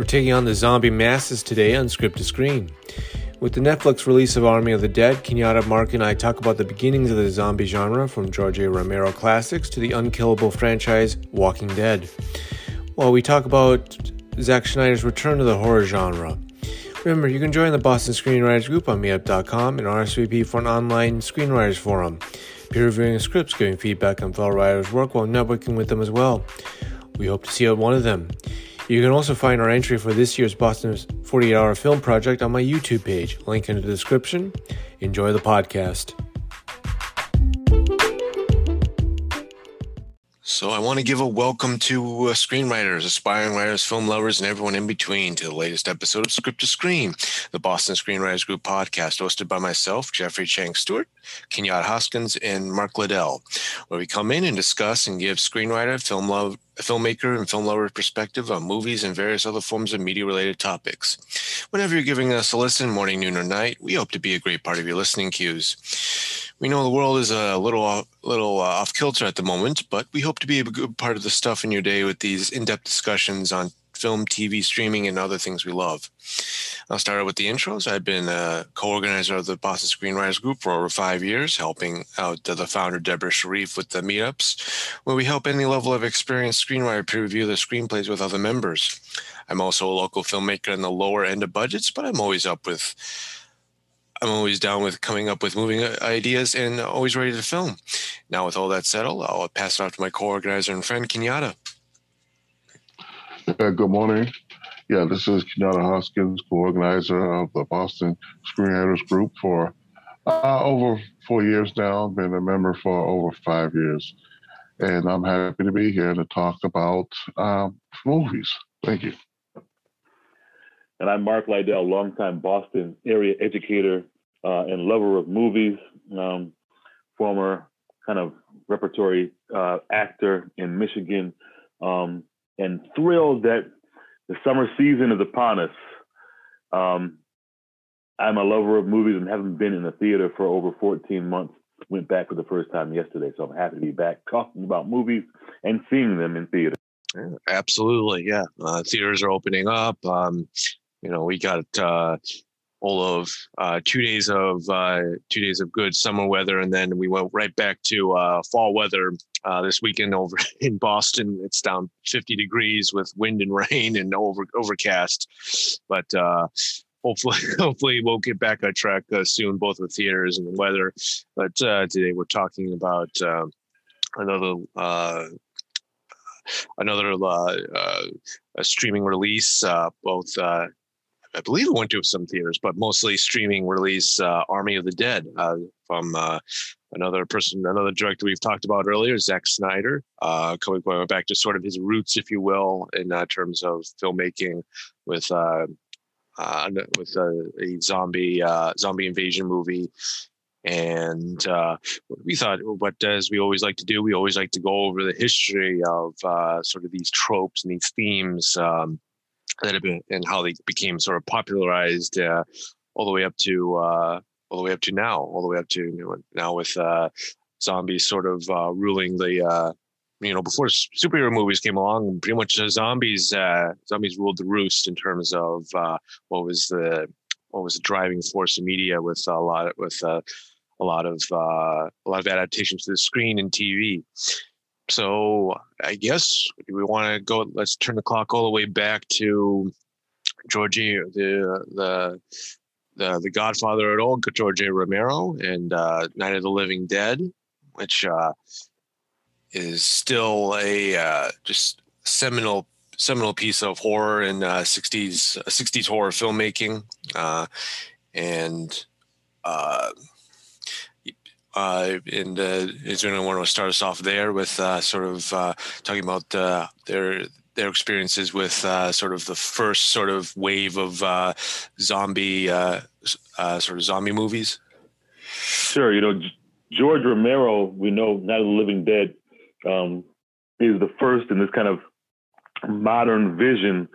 We're taking on the zombie masses today on Script to Screen. With the Netflix release of Army of the Dead, Kenyatta, Mark, and I talk about the beginnings of the zombie genre from George A. Romero classics to the unkillable franchise Walking Dead. While we talk about Zack Snyder's return to the horror genre. Remember, you can join the Boston Screenwriters Group on meetup.com and RSVP for an online screenwriters forum, peer reviewing scripts, giving feedback on fellow writers' work while networking with them as well. We hope to see you at one of them. You can also find our entry for this year's Boston's 48 Hour Film Project on my YouTube page. Link in the description. Enjoy the podcast. So, I want to give a welcome to uh, screenwriters, aspiring writers, film lovers, and everyone in between to the latest episode of Script to Screen, the Boston Screenwriters Group podcast, hosted by myself, Jeffrey Chang Stewart, Kenyatta Hoskins, and Mark Liddell, where we come in and discuss and give screenwriter, film love, filmmaker, and film lover perspective on movies and various other forms of media related topics. Whenever you're giving us a listen, morning, noon, or night, we hope to be a great part of your listening cues. We know the world is a little little uh, off kilter at the moment, but we hope to be a good part of the stuff in your day with these in-depth discussions on film, TV, streaming, and other things we love. I'll start out with the intros. I've been a co-organizer of the Boston Screenwriters Group for over five years, helping out uh, the founder Deborah Sharif with the meetups, where we help any level of experienced screenwriter peer review their screenplays with other members. I'm also a local filmmaker in the lower end of budgets, but I'm always up with I'm always down with coming up with moving uh, ideas and always ready to film. Now, with all that settled, I'll pass it off to my co-organizer and friend Kenyatta. Good morning. Yeah, this is Kenyatta Hoskins, co-organizer of the Boston Screenwriters Group for uh, over four years now. Been a member for over five years, and I'm happy to be here to talk about um, movies. Thank you. And I'm Mark Liddell, longtime Boston area educator uh, and lover of movies, um, former kind of repertory uh, actor in Michigan, um, and thrilled that the summer season is upon us. Um, I'm a lover of movies and haven't been in the theater for over 14 months. Went back for the first time yesterday, so I'm happy to be back talking about movies and seeing them in theater. Absolutely, yeah. Uh, theaters are opening up. Um, you know, we got uh, all of uh, two days of uh, two days of good summer weather, and then we went right back to uh, fall weather uh, this weekend over in Boston. It's down 50 degrees with wind and rain and over overcast, but uh, hopefully hopefully we'll get back on track uh, soon, both with theaters and the weather. But today we're talking about another another uh, uh, streaming release, uh, both I believe it went to some theaters, but mostly streaming release uh, Army of the Dead uh, from uh, another person, another director we've talked about earlier, Zack Snyder, uh, going back to sort of his roots, if you will, in uh, terms of filmmaking with uh, uh, with a, a zombie zombie invasion movie. And uh, we thought, but as we always like to do, we always like to go over the history of uh, sort of these tropes and these themes. Um, that have been and how they became sort of popularized uh, all the way up to uh, all the way up to now, all the way up to now with uh, zombies sort of uh, ruling the. Uh, you know, before superhero movies came along, pretty much zombies zombies ruled the roost in terms of what was the what was the driving force of media with a lot of, with a lot of a lot of adaptations to the screen and TV. So I guess we want to go. Let's turn the clock all the way back to Georgie, the the the the Godfather at all, George A. Romero, and uh, Night of the Living Dead, which uh, is still a uh, just seminal seminal piece of horror in uh, 60s 60s horror filmmaking, uh, and uh, uh, and uh, is there anyone want to start us off there with uh, sort of uh, talking about uh, their their experiences with uh, sort of the first sort of wave of uh, zombie uh, uh, sort of zombie movies? Sure. You know, George Romero, we know Night of the Living Dead um, is the first in this kind of modern vision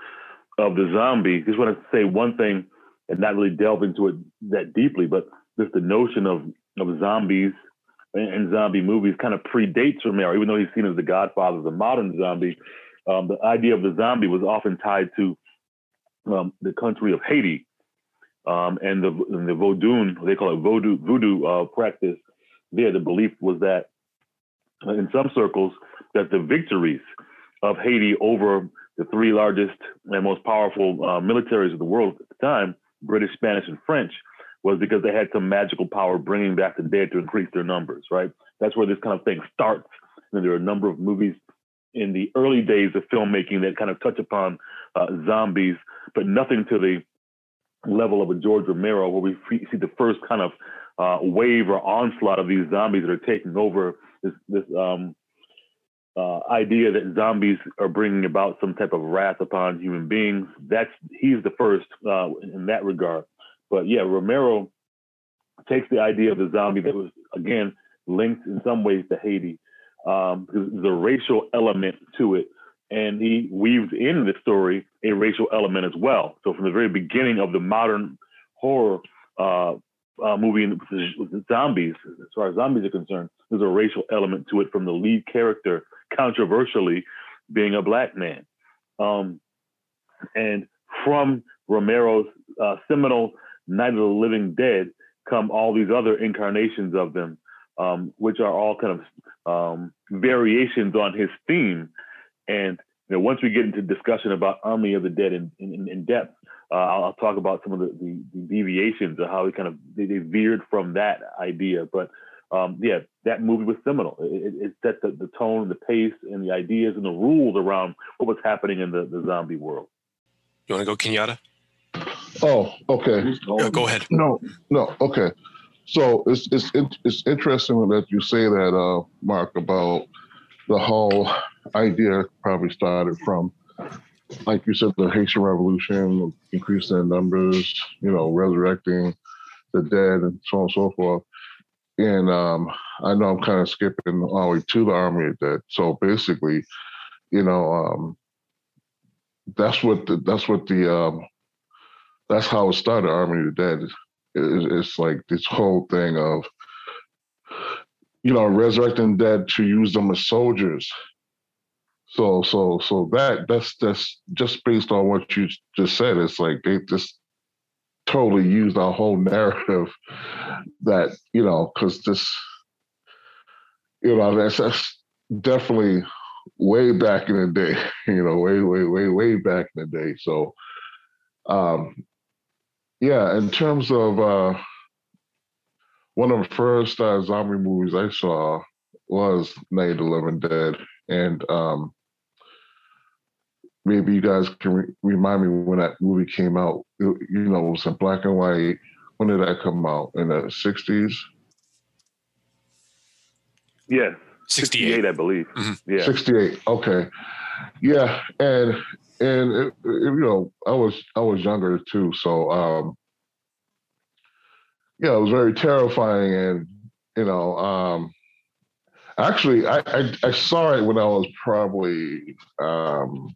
of the zombie. Just want to say one thing and not really delve into it that deeply, but just the notion of of zombies and, zombie movies kind of predates Romero, even though he's seen as the godfather of the modern zombie. Um, the idea of the zombie was often tied to um, the country of Haiti um, and the and the Vodun, they call it voodoo voodoo uh, practice. There, the belief was that uh, in some circles that the victories of Haiti over the three largest and most powerful uh, militaries of the world at the time, British, Spanish, and French, was because they had some magical power bringing back the dead to increase their numbers. Right. That's where this kind of thing starts. And there are a number of movies in the early days of filmmaking that kind of touch upon uh, zombies, but nothing to the level of a George Romero, where we see the first kind of uh, wave or onslaught of these zombies that are taking over this, this um, uh, idea that zombies are bringing about some type of wrath upon human beings. That's he's the first uh, in that regard. But yeah, Romero takes the idea of the zombie that was again linked in some ways to Haiti um, a racial element to it. And he weaves in the story a racial element as well. So from the very beginning of the modern horror uh, uh, movie with zombies, as far as zombies are concerned, there's a racial element to it from the lead character, controversially, being a black man. Um, and from Romero's uh, seminal Night of the Living Dead come all these other incarnations of them um, which are all kind of um, variations on his theme. And you know, once we get into discussion about Army of the Dead in, in, in depth, uh, I'll, I'll, talk about some of the, the, the, deviations of how he kind of they, they veered from that idea. But um, yeah, that movie was seminal. It, it set the, the tone, the pace, and the ideas and the rules around what was happening in the, the zombie world. You want to go, Kenyatta? Oh, okay. go ahead. No, no, okay. So it's it's it's interesting that you say that, uh, Mark, about the whole idea probably started from, like you said, the Haitian Revolution, increasing in numbers, you know, resurrecting the dead, and so on and so forth. And um, I know I'm kind of skipping all the way to the Army of Dead. So basically, you know, um, that's what the, that's what the um, that's how it started. Army of the Dead it's like this whole thing of you know resurrecting dead to use them as soldiers. So so so that that's that's just based on what you just said. It's like they just totally used our whole narrative that you know because this you know that's that's definitely way back in the day you know way way way way back in the day. So um yeah, in terms of uh, one of the first uh, zombie movies I saw was Night of the Living Dead, and um, maybe you guys can re- remind me when that movie came out. It, you know, it was in black and white. When did that come out? In the sixties? Yeah, 68, I believe. Mm-hmm. Yeah, sixty-eight. Okay, yeah, and and it, it, you know, I was I was younger too, so um, yeah, it was very terrifying, and you know, um, actually, I, I, I saw it when I was probably um,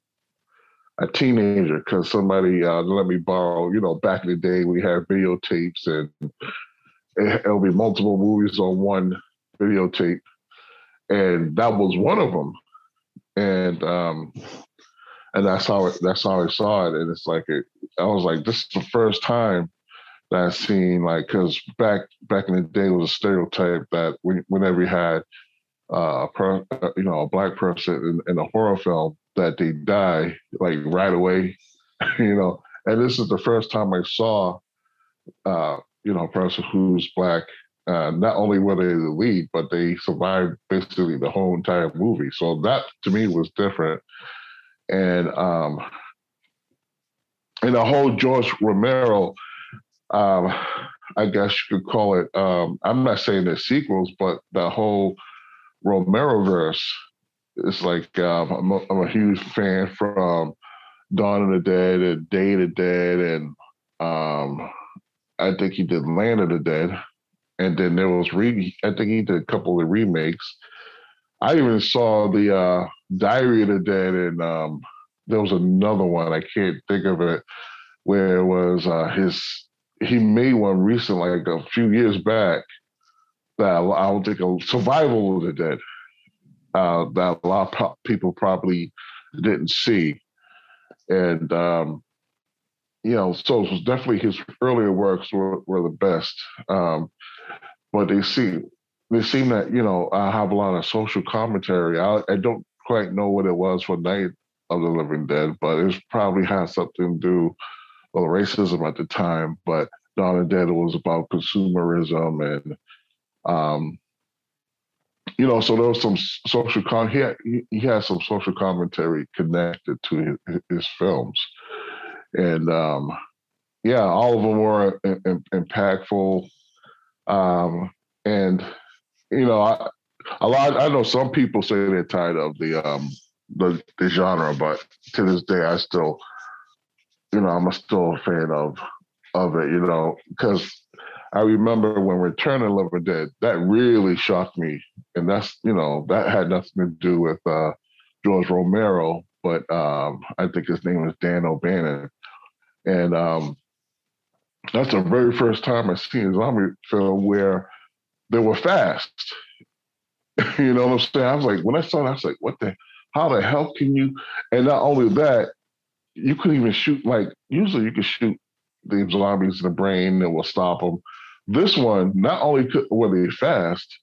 a teenager because somebody uh, let me borrow. You know, back in the day, we had videotapes, and it, it'll be multiple movies on one videotape, and that was one of them, and um, and that's how it, that's how I saw it, and it's like it, I was like, this is the first time that I've seen, like, because back back in the day, it was a stereotype that whenever you had uh, a per, uh, you know a black person in, in, a horror film, that they die like right away, you know. And this is the first time I saw, uh, you know, a person who's black. Uh, not only were they the lead, but they survived basically the whole entire movie. So that to me was different and um, and the whole George Romero, um, I guess you could call it. Um, I'm not saying the sequels, but the whole Romero verse is like um, I'm, a, I'm, a huge fan from Dawn of the Dead and Day of the Dead, and um, I think he did Land of the Dead, and then there was re. I think he did a couple of remakes. I even saw the uh, Diary of the Dead, and um, there was another one I can't think of it, where it was uh, his. He made one recent, like a few years back, that I don't think of Survival of the Dead, uh, that a lot of people probably didn't see, and um, you know, so it was definitely his earlier works were, were the best. Um, but they seem they seem that you know I have a lot of social commentary. I, I don't quite know what it was for Night of the Living Dead, but it probably had something to do with racism at the time. But Dawn of the Dead was about consumerism and um, you know, so there was some social con. He had, he has some social commentary connected to his, his films, and um, yeah, all of them were impactful. Um, and you know, I, a lot. I know some people say they're tired of the um, the, the genre, but to this day, I still, you know, I'm still a fan of of it. You know, because I remember when Return of Living Dead, that really shocked me. And that's, you know, that had nothing to do with uh, George Romero, but um, I think his name was Dan O'Bannon. And um, that's the very first time I seen a zombie film where they were fast. you know what I'm saying? I was like, when I saw that, I was like, what the, how the hell can you? And not only that, you couldn't even shoot, like, usually you could shoot the zombies in the brain that will stop them. This one, not only could, were they fast,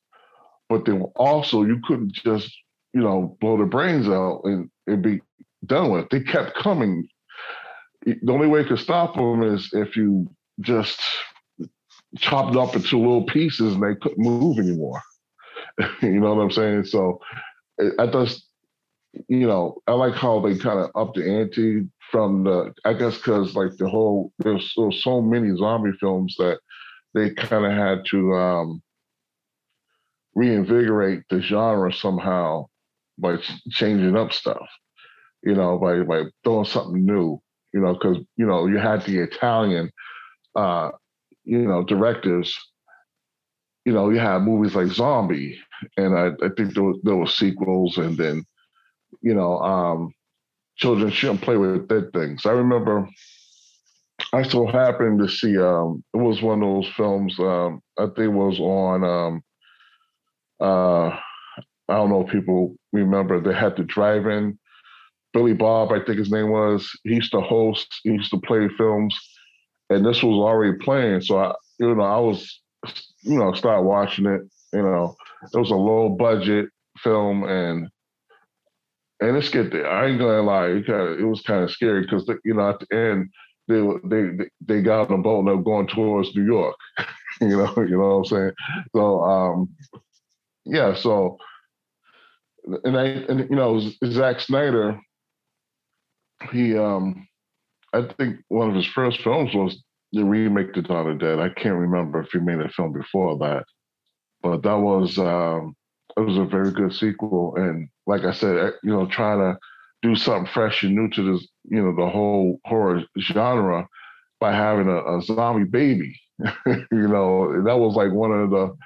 but they were also you couldn't just you know blow their brains out and and be done with. They kept coming. The only way to stop them is if you just chopped up into little pieces and they couldn't move anymore. you know what I'm saying? So I just, you know, I like how they kind of upped the ante from the, I guess, because like the whole, there's so, so many zombie films that they kind of had to um, reinvigorate the genre somehow by changing up stuff, you know, by by throwing something new, you know, because you know you had the Italian, uh, you know, directors. You know, you had movies like Zombie, and I, I think there, was, there were sequels, and then, you know, um, children shouldn't play with dead things. I remember I so happened to see um it was one of those films um I think it was on um uh I don't know if people remember they had the drive-in Billy Bob I think his name was he used to host he used to play films and this was already playing so I you know I was you know start watching it you know it was a low budget film and and let's get there. I ain't gonna lie, it, kinda, it was kind of scary because you know at the end they they they got on a boat and they're going towards New York. you know, you know what I'm saying? So um, yeah, so and I and you know Zack Snyder, he um, I think one of his first films was the remake to Dawn of Dead. I can't remember if he made a film before that, but that was um, it was a very good sequel. And like I said, you know, trying to do something fresh and new to this, you know, the whole horror genre by having a, a zombie baby. you know, that was like one of the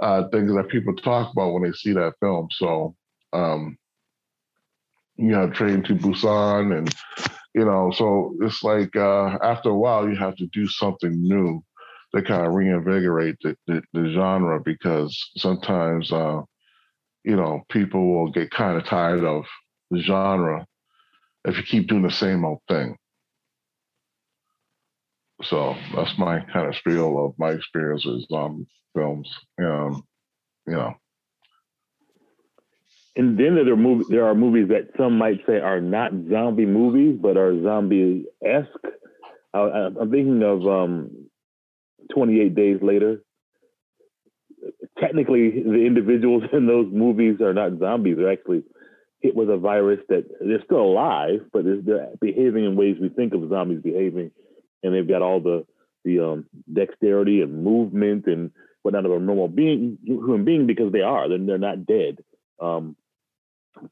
uh, things that people talk about when they see that film. So, um, you know, Train to Busan, and you know, so it's like uh, after a while you have to do something new to kind of reinvigorate the, the, the genre because sometimes, uh, you know, people will get kind of tired of the genre if you keep doing the same old thing. So that's my kind of spiel of my experience with zombie films. Um, you know. And then there are movies. There are movies that some might say are not zombie movies, but are zombie esque. I'm thinking of um, 28 Days Later. Technically, the individuals in those movies are not zombies; they're actually hit with a virus that they're still alive, but they're behaving in ways we think of zombies behaving, and they've got all the the um, dexterity and movement and whatnot of a normal being human being because they are they're, they're not dead. Um,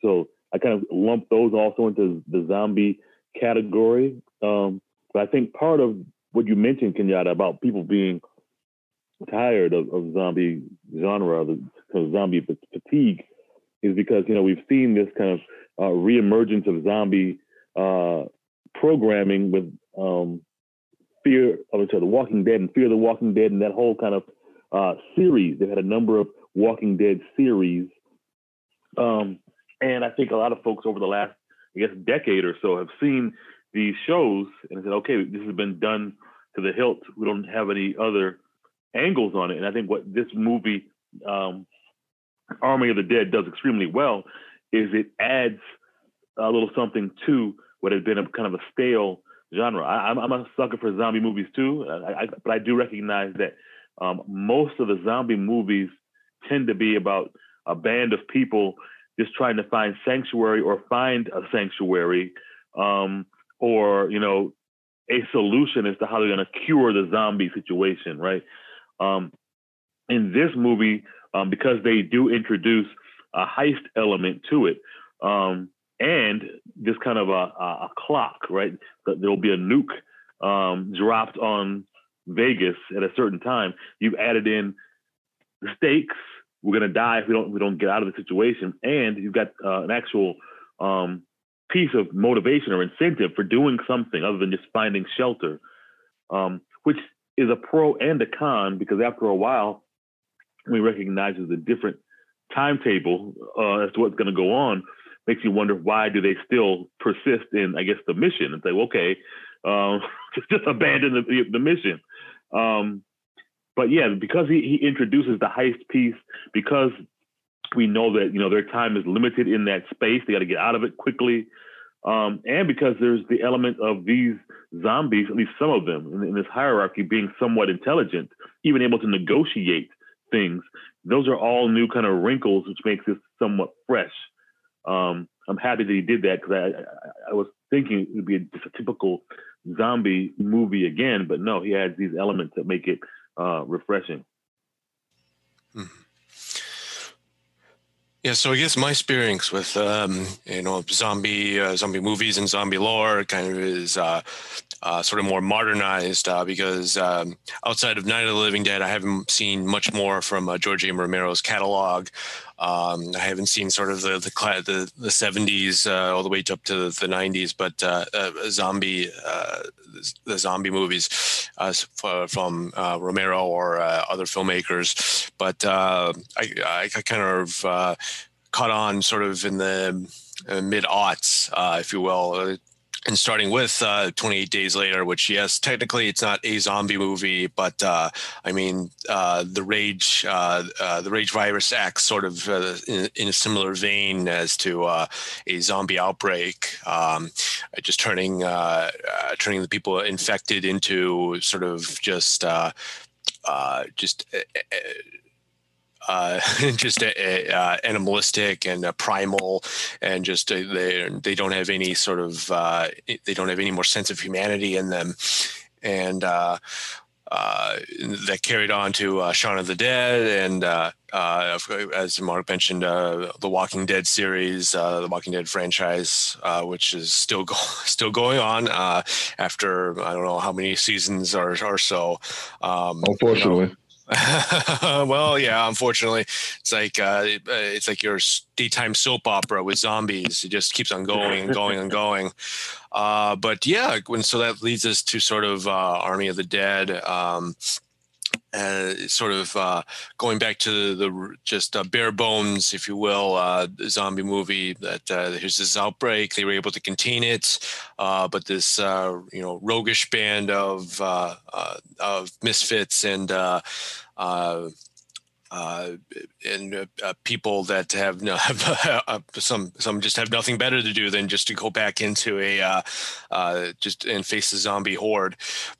so I kind of lump those also into the zombie category. Um, but I think part of what you mentioned, Kenyatta, about people being tired of, of zombie genre, the, the zombie fatigue, is because you know we've seen this kind of uh, reemergence of zombie uh, programming with um, Fear of each the Walking Dead and Fear of the Walking Dead and that whole kind of uh, series. They've had a number of Walking Dead series, um, and I think a lot of folks over the last I guess decade or so have seen these shows and said, okay, this has been done to the hilt. We don't have any other angles on it. And I think what this movie, um, Army of the Dead, does extremely well is it adds a little something to what had been a kind of a stale genre. I, am a sucker for zombie movies too, I, I, but I do recognize that um, most of the zombie movies tend to be about a band of people just trying to find sanctuary or find a sanctuary, um, or you know, a solution as to how they're going to cure the zombie situation, right? Um, in this movie, um, because they do introduce a heist element to it, um, and this kind of a, a, clock, right? There'll be a nuke um, dropped on Vegas at a certain time. You've added in the stakes. We're gonna die if we don't we don't get out of the situation, and you've got uh, an actual um, piece of motivation or incentive for doing something other than just finding shelter, um, which is a pro and a con because after a while, we recognize a different timetable uh, as to what's going to go on. Makes you wonder why do they still persist in, I guess, the mission and say, okay, um, just abandon the, the, the mission. Um, but yeah, because he, he introduces the heist piece, because we know that you know their time is limited in that space, they got to get out of it quickly. Um, and because there's the element of these zombies, at least some of them in, in, this hierarchy, being somewhat intelligent, even able to negotiate things. Those are all new kind of wrinkles, which makes this somewhat fresh. Um, I'm happy that he did that because I, I, I, was thinking it would be just a typical zombie movie again, but no, he adds these elements that make it uh, refreshing. Mm-hmm. Yeah, so I guess my experience with um, you know zombie uh, zombie movies and zombie lore kind of is uh, uh, sort of more modernized uh, because um, outside of Night of the Living Dead, I haven't seen much more from uh, George A. Romero's catalog. Um, I haven't seen sort of the the the, the 70s uh, all the way up to the 90s, but uh, uh, zombie uh, the zombie movies uh, from uh, Romero or other filmmakers. But I, I, kind of caught on sort of in the mid aughts, if you will and starting with uh, 28 Days Later, which, yes, technically it's not a zombie movie, but uh, I mean, uh, the Rage, uh, uh, the Rage virus acts sort of uh, in, in, a similar vein as to a zombie outbreak, um, just turning turning the people infected into sort of just just uh, just a, a, uh, animalistic and primal, and just uh, they they don't have any sort of uh, they don't have any more sense of humanity in them, and uh, uh, that carried on to Shaun of the Dead, and as Mark mentioned, the Walking Dead series, the Walking Dead franchise, which is still go- still going on after I don't know how many seasons or or so. Um, Unfortunately. You know, well, yeah. Unfortunately, it's like uh, it's like your daytime soap opera with zombies. It just keeps on going and going and going. Uh, but yeah, when so that leads us to sort of uh, Army of the Dead. Um, uh, sort of uh, going back to the just uh, bare bones, if you will, uh, zombie movie. That uh, here's this outbreak. They were able to contain it, but this you know roguish band of of misfits and uh, and uh, uh, people that have, no, have uh, some some just have nothing better to do than just to go back into a uh, uh, just and face the zombie horde.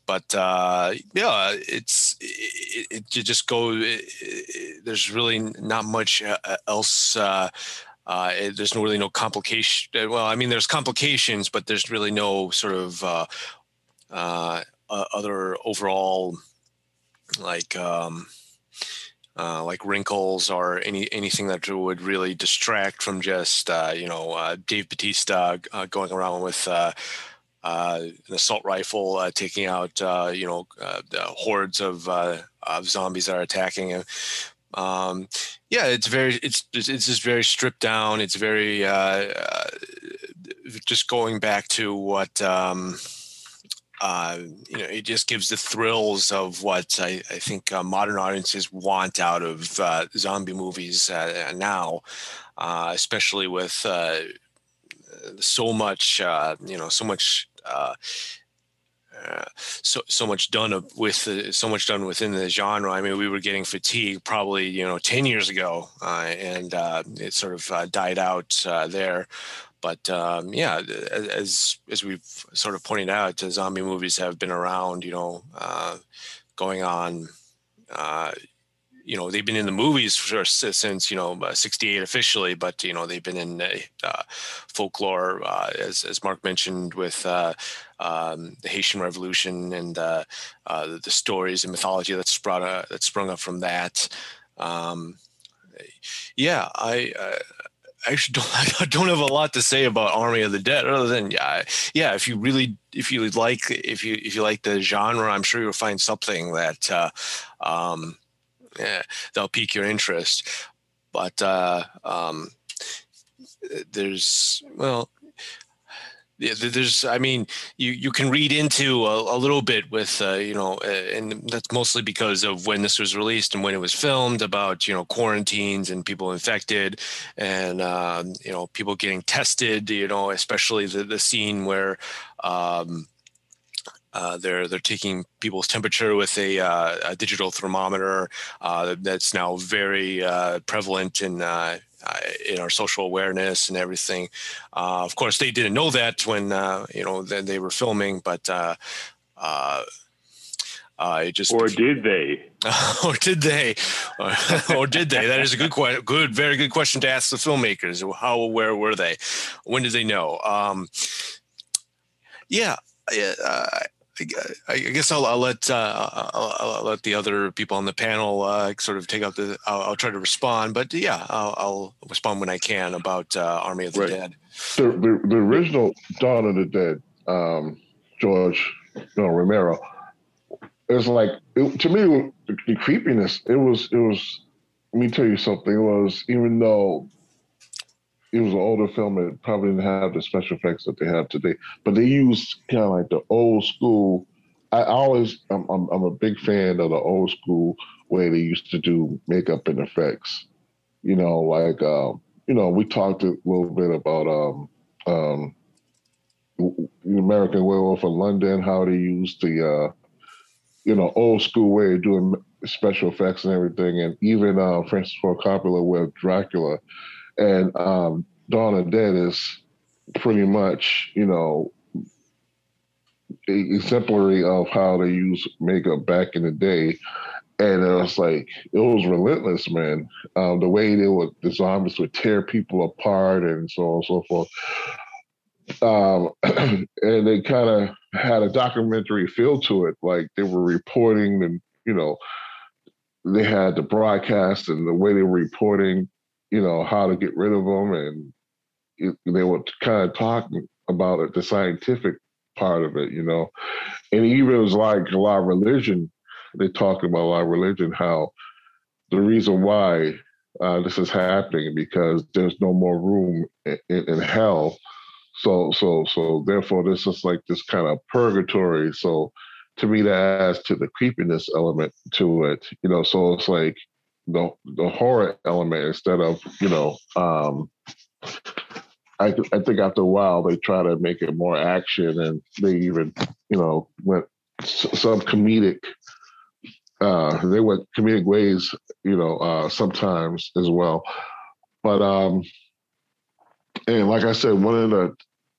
But uh yeah, it's it, it, it just go. It, it, there's really not much else. Uh, there's no really no complication. Well, I mean, there's complications, but there's really no sort of uh, uh, other overall like um, uh, like wrinkles or any anything that would really distract from just uh, you know uh, Dave Batista uh, going around with uh, uh, an assault rifle taking out you know hordes of of zombies that are attacking him. Um, yeah, it's very it's it's just very stripped down. It's very just going back to what. Um, uh, you know, it just gives the thrills of what I, I think uh, modern audiences want out of uh, zombie movies uh, now, uh, especially with uh, so much, you know, so much so so much done with so much done within the genre. I mean, we were getting fatigue probably you know ten years ago, and it sort of died out there. But um, yeah, as as we've sort of pointed out, zombie movies have been around, you know, going on you know they've been in the movies for since you know '68 officially, but you know they've been in uh, folklore uh, as as Mark mentioned with uh, um, the Haitian Revolution and uh, the stories and mythology that's sprung that sprung up from that. Um, yeah, I. I actually don't, I don't have a lot to say about Army of the Dead other than yeah yeah if you really if you like if you if you like the genre I'm sure you'll find something that uh, um, yeah, they'll pique your interest. But uh, um, there's well, there's i mean you you can read into a, a little bit with uh, you know uh, and that's mostly because of when this was released and when it was filmed about you know quarantines and people infected and um, you know people getting tested you know especially the the scene where um, uh, they're they're taking people's temperature with a, uh, a digital thermometer uh, that's now very uh, prevalent in uh, in our social awareness and everything. of course, they didn't know that when you know then they were filming, but. Uh, it just or did they? or did they? or did they? That is a good question. Good, very good question to ask the filmmakers. How aware were they? When did they know? Um, yeah, uh, I, guess I'll, I'll let uh, I'll, I'll, let the other people on the panel uh, sort of take out the. I'll, I'll, try to respond, but yeah, I'll, respond when I can about uh, Army of the right. Dead. The, the, the original Dawn of the Dead, um, George you know, Romero, it's like it, to me the, the creepiness. It was it was. Let me tell you something. It was even though it was an older film. It probably didn't have the special effects that they have today, but they used kind of like the old school. I always, I'm, I'm, I'm, a big fan of the old school way they used to do makeup and effects. You know, like, um, you know, we talked a little bit about um, um, American Werewolf in London, how they used the, uh, you know, old school way of doing special effects and everything, and even uh, Francis Ford Coppola with Dracula and um, Dawn of Dead is pretty much, you know, exemplary of how they use makeup back in the day. And it was like it was relentless, man. Um, the way they would the zombies would tear people apart and so on and so forth. Um, and they kind of had a documentary feel to it, like they were reporting and you know they had the broadcast and the way they were reporting you know, how to get rid of them. And it, they were kind of talking about it, the scientific part of it, you know. And even it was like a lot of religion, they talk about a lot of religion, how the reason why uh, this is happening because there's no more room in, in, hell. So, so, so therefore, this is like this kind of purgatory. So, to me, that adds to the creepiness element to it, you know. So it's like the the horror element instead of you know um I, I think after a while they try to make it more action and they even you know went some comedic uh they went comedic ways you know uh sometimes as well. But um and like i said one of the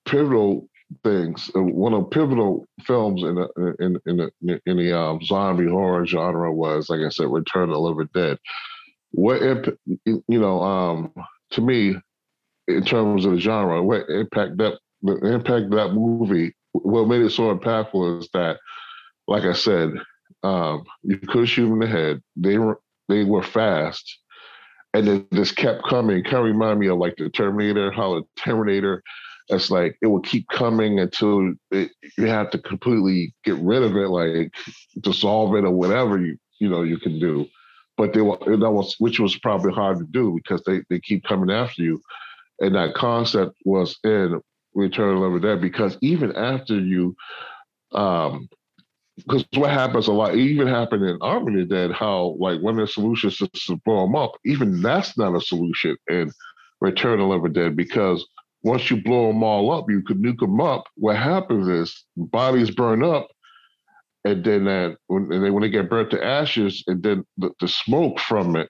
pivotal things. Uh, one of the pivotal films in the in in the in the um, zombie horror genre was like i said return of the living dead. What you know um to me in terms of the genre what impact that the impact that movie what made it so impactful is that like i said um you could shoot them in the head. They were they were fast. And it just kept coming. Kind of remind me of like the terminator how the terminator it's like it will keep coming until it, you have to completely get rid of it, like dissolve it or whatever you you know you can do. But they were that was which was probably hard to do because they they keep coming after you, and that concept was in Return of the Dead because even after you, um, because what happens a lot, even happened in Army of Dead, how like one of the solutions is to blow them up. Even that's not a solution in Return of the Dead because once you blow them all up, you could nuke them up. What happens is bodies burn up, and then that when and then when they get burnt to ashes, and then the, the smoke from it,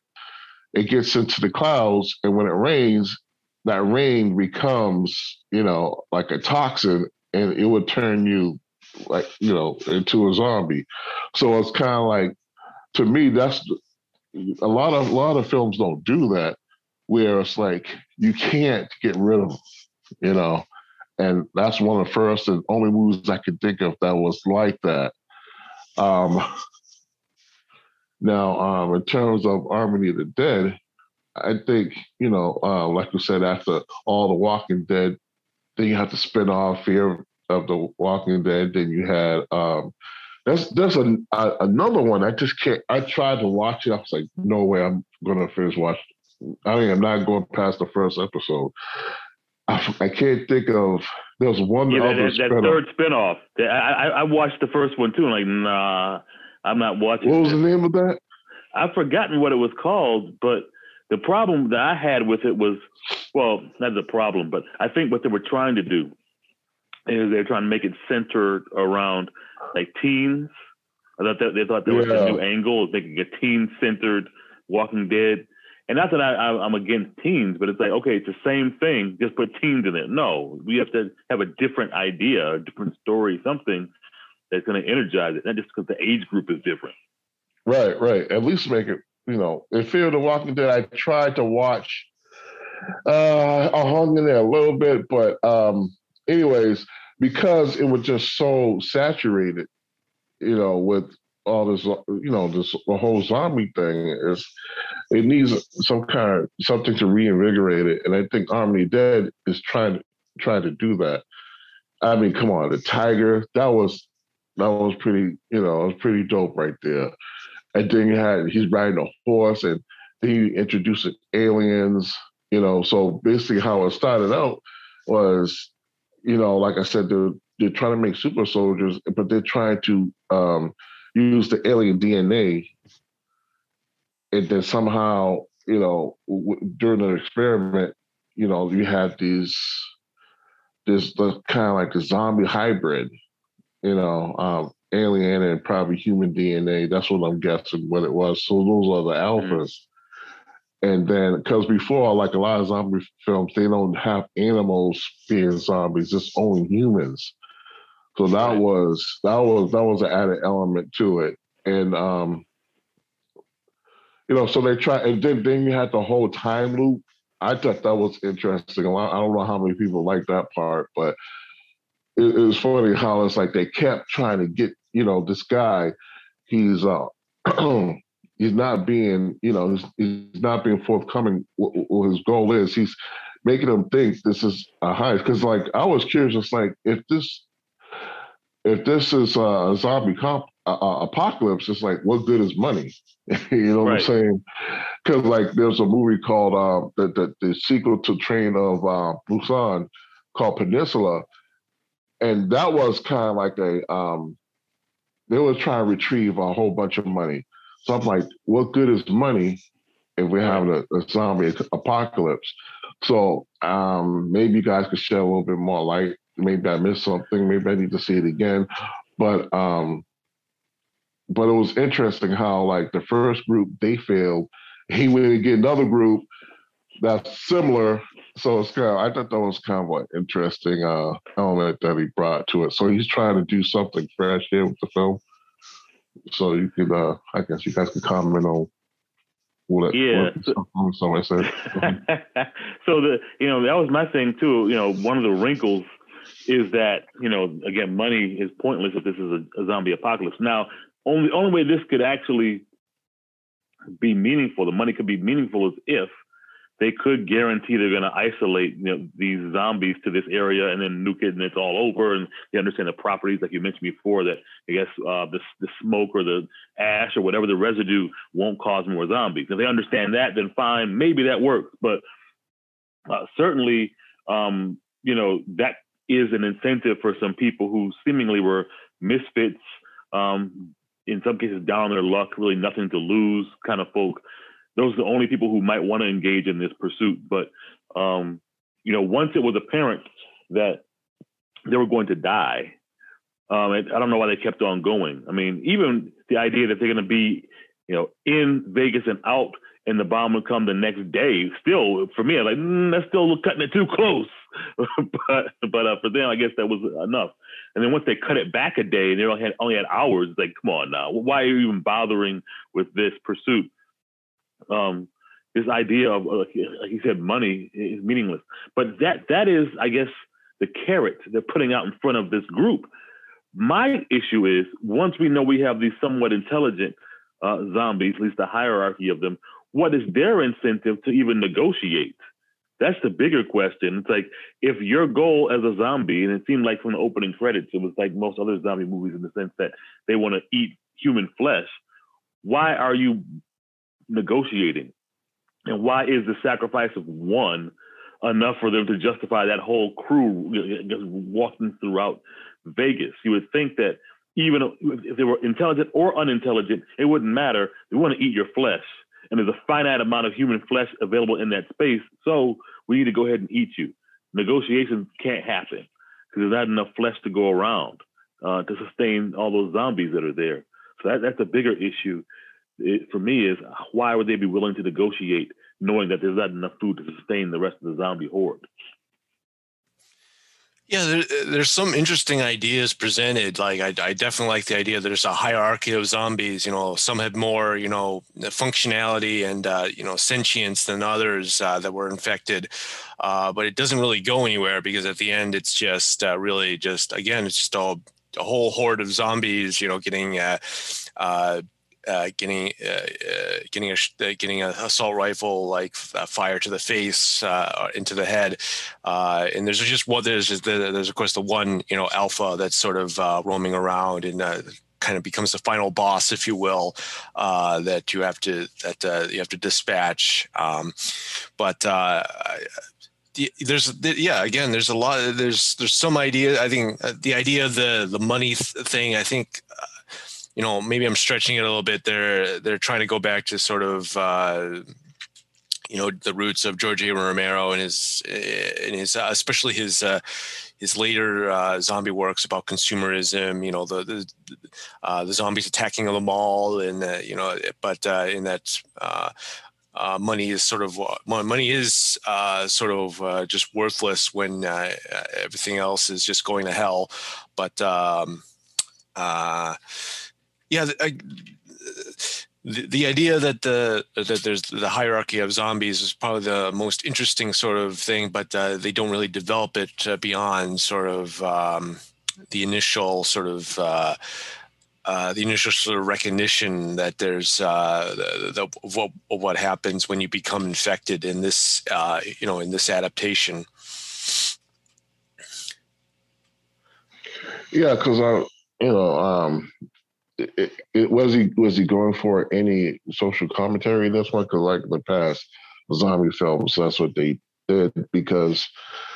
it gets into the clouds, and when it rains, that rain becomes you know like a toxin, and it would turn you like you know into a zombie. So it's kind of like to me that's a lot of a lot of films don't do that where it's like you can't get rid of them, you know. And that's one of the first and only movies I could think of that was like that. Um, now, um, in terms of Army of the Dead, I think you know, uh, like we said, after all the Walking Dead, then you have to spin off Fear of the Walking Dead. Then you had um, that's that's a, a, another one. I just can't. I tried to watch it. I was like, no way, I'm gonna finish watching I mean, I'm not going past the first episode. I, I can't think of. There was one yeah, other that, that, that third spinoff. I, I, I watched the first one too. I'm like, nah, I'm not watching. What was this. the name of that? I've forgotten what it was called, but the problem that I had with it was, well, not the problem, but I think what they were trying to do is they're trying to make it centered around like teens. I thought that they thought that yeah. was a new angle, They could get teen-centered Walking Dead and not that I, am against teens, but it's like, okay, it's the same thing, just put teens in it. No, we have to have a different idea, a different story, something that's going to energize it, not just because the age group is different. Right, right. At least make it, you know, in Fear of the Walking Dead, I tried to watch, uh, I hung in there a little bit, but um, anyways, because it was just so saturated, you know, with all this, you know, this whole zombie thing is it needs some kind of something to reinvigorate it. And I think Army Dead is trying to trying to do that. I mean, come on, the tiger, that was that was pretty, you know, it was pretty dope right there. And then you had he's riding a horse and then you introduce aliens, you know. So basically how it started out was, you know, like I said, they're they're trying to make super soldiers, but they're trying to um use the alien DNA, and then somehow, you know, w- during the experiment, you know, you had these this the kind of like a zombie hybrid, you know, um, alien and probably human DNA. That's what I'm guessing what it was. So those are the mm-hmm. alphas. Mm. And then, because before, like a lot of zombie films, they don't have animals being zombies, it's only humans. So that was that was that was an added element to it, and um, you know, so they try, and then then you had the whole time loop. I thought that was interesting. I don't know how many people like that part, but it, it was funny how it's like they kept trying to get you know this guy. He's uh he's not being you know he's, he's not being forthcoming. What, what his goal is, he's making them think this is a heist. Because like I was curious, it's like if this if this is a zombie comp, uh, apocalypse, it's like, what good is money? you know what right. I'm saying? Because like there's a movie called uh, the, the, the sequel to Train of uh, Busan called Peninsula, and that was kind of like a um, they were trying to retrieve a whole bunch of money. So I'm like, what good is money if we have a, a zombie apocalypse? So um, maybe you guys could shed a little bit more light maybe I missed something. Maybe I need to see it again. But um, but it was interesting how like the first group they failed. He went and get another group that's similar. So it's kind of, I thought that was kind of an interesting uh, element that he brought to it. So he's trying to do something fresh here with the film. So you could, uh, I guess you guys could comment on what, yeah. what somebody said. so the, you know, that was my thing too. You know, one of the wrinkles is that you know again money is pointless if this is a, a zombie apocalypse. Now, only only way this could actually be meaningful, the money could be meaningful, is if they could guarantee they're going to isolate you know, these zombies to this area and then nuke it and it's all over and they understand the properties like you mentioned before that I guess uh, the, the smoke or the ash or whatever the residue won't cause more zombies. If they understand that, then fine, maybe that works. But uh, certainly, um, you know, that is an incentive for some people who seemingly were misfits, um, in some cases down on their luck, really nothing to lose kind of folk. Those are the only people who might want to engage in this pursuit. But um, you know, once it was apparent that they were going to die, um, I don't know why they kept on going. I mean, even the idea that they're going to be, you know, in Vegas and out, and the bomb would come the next day. Still, for me, I'm like mm, that's still cutting it too close. but but uh, for them, I guess that was enough. And then once they cut it back a day, and they only had only had hours, it's like come on now, why are you even bothering with this pursuit? Um, this idea of like, like you said, money is meaningless. But that that is, I guess, the carrot they're putting out in front of this group. My issue is once we know we have these somewhat intelligent uh, zombies, at least the hierarchy of them, what is their incentive to even negotiate? That's the bigger question. It's like if your goal as a zombie, and it seemed like from the opening credits, it was like most other zombie movies in the sense that they want to eat human flesh. Why are you negotiating? And why is the sacrifice of one enough for them to justify that whole crew just walking throughout Vegas? You would think that even if they were intelligent or unintelligent, it wouldn't matter. They want to eat your flesh. And there's a finite amount of human flesh available in that space. So we need to go ahead and eat you. Negotiations can't happen because there's not enough flesh to go around uh, to sustain all those zombies that are there. So that, that's a bigger issue it, for me is why would they be willing to negotiate knowing that there's not enough food to sustain the rest of the zombie horde? Yeah, there, there's some interesting ideas presented. Like, I, I, definitely like the idea that there's a hierarchy of zombies. You know, some had more, you know, functionality and, uh, you know, sentience than others uh, that were infected. Uh, but it doesn't really go anywhere because at the end, it's just uh, really just, again, it's just all a whole horde of zombies, you know, getting uh, getting uh, uh, getting a uh, getting an assault rifle like fire to the face into the head, and there's just what there's just the, there's of course the one you know alpha that's sort of roaming around and kind of becomes the final boss, if you will, uh, that you have to that uh, you have to dispatch. Um, but uh, there's yeah, again, there's a lot. There's there's some idea. I think the idea of the the money th- thing. I think you know, maybe I'm stretching it a little bit. They're they're trying to go back to sort of uh, you know the roots of George A. Romero and his and his uh, especially his uh, his later uh, zombie works about consumerism. You know the the, uh, the zombies attacking the mall and uh, you know but uh, in that. Money is sort of money is sort of just worthless when everything else is just going to hell. But um, yeah, I, the, the idea that the that there's the hierarchy of zombies is probably the most interesting sort of thing, but uh, they don't really develop it uh, beyond sort of um, the initial sort of. Uh, uh, the initial sort of recognition that there's uh, the, the, what, what happens when you become infected in this uh, you know in this adaptation. Yeah, because I you know um, it, it, was he was he going for any social commentary in this one? Because like the past zombie films, that's what they did. Because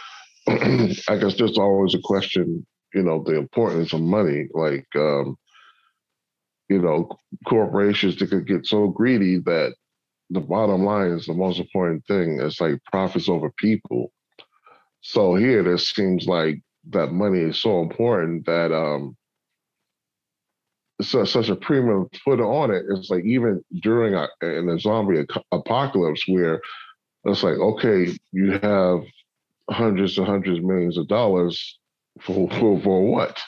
I guess there's always a question, you know, the importance of money. Like, um, you know, corporations that could get so greedy that the bottom line is the most important thing. It's like profits over people. So here, this seems like that money is so important that um, such, such a premium put on it. It's like even during a, in a zombie apocalypse where it's like, okay, you have hundreds and hundreds of millions of dollars for for, for what?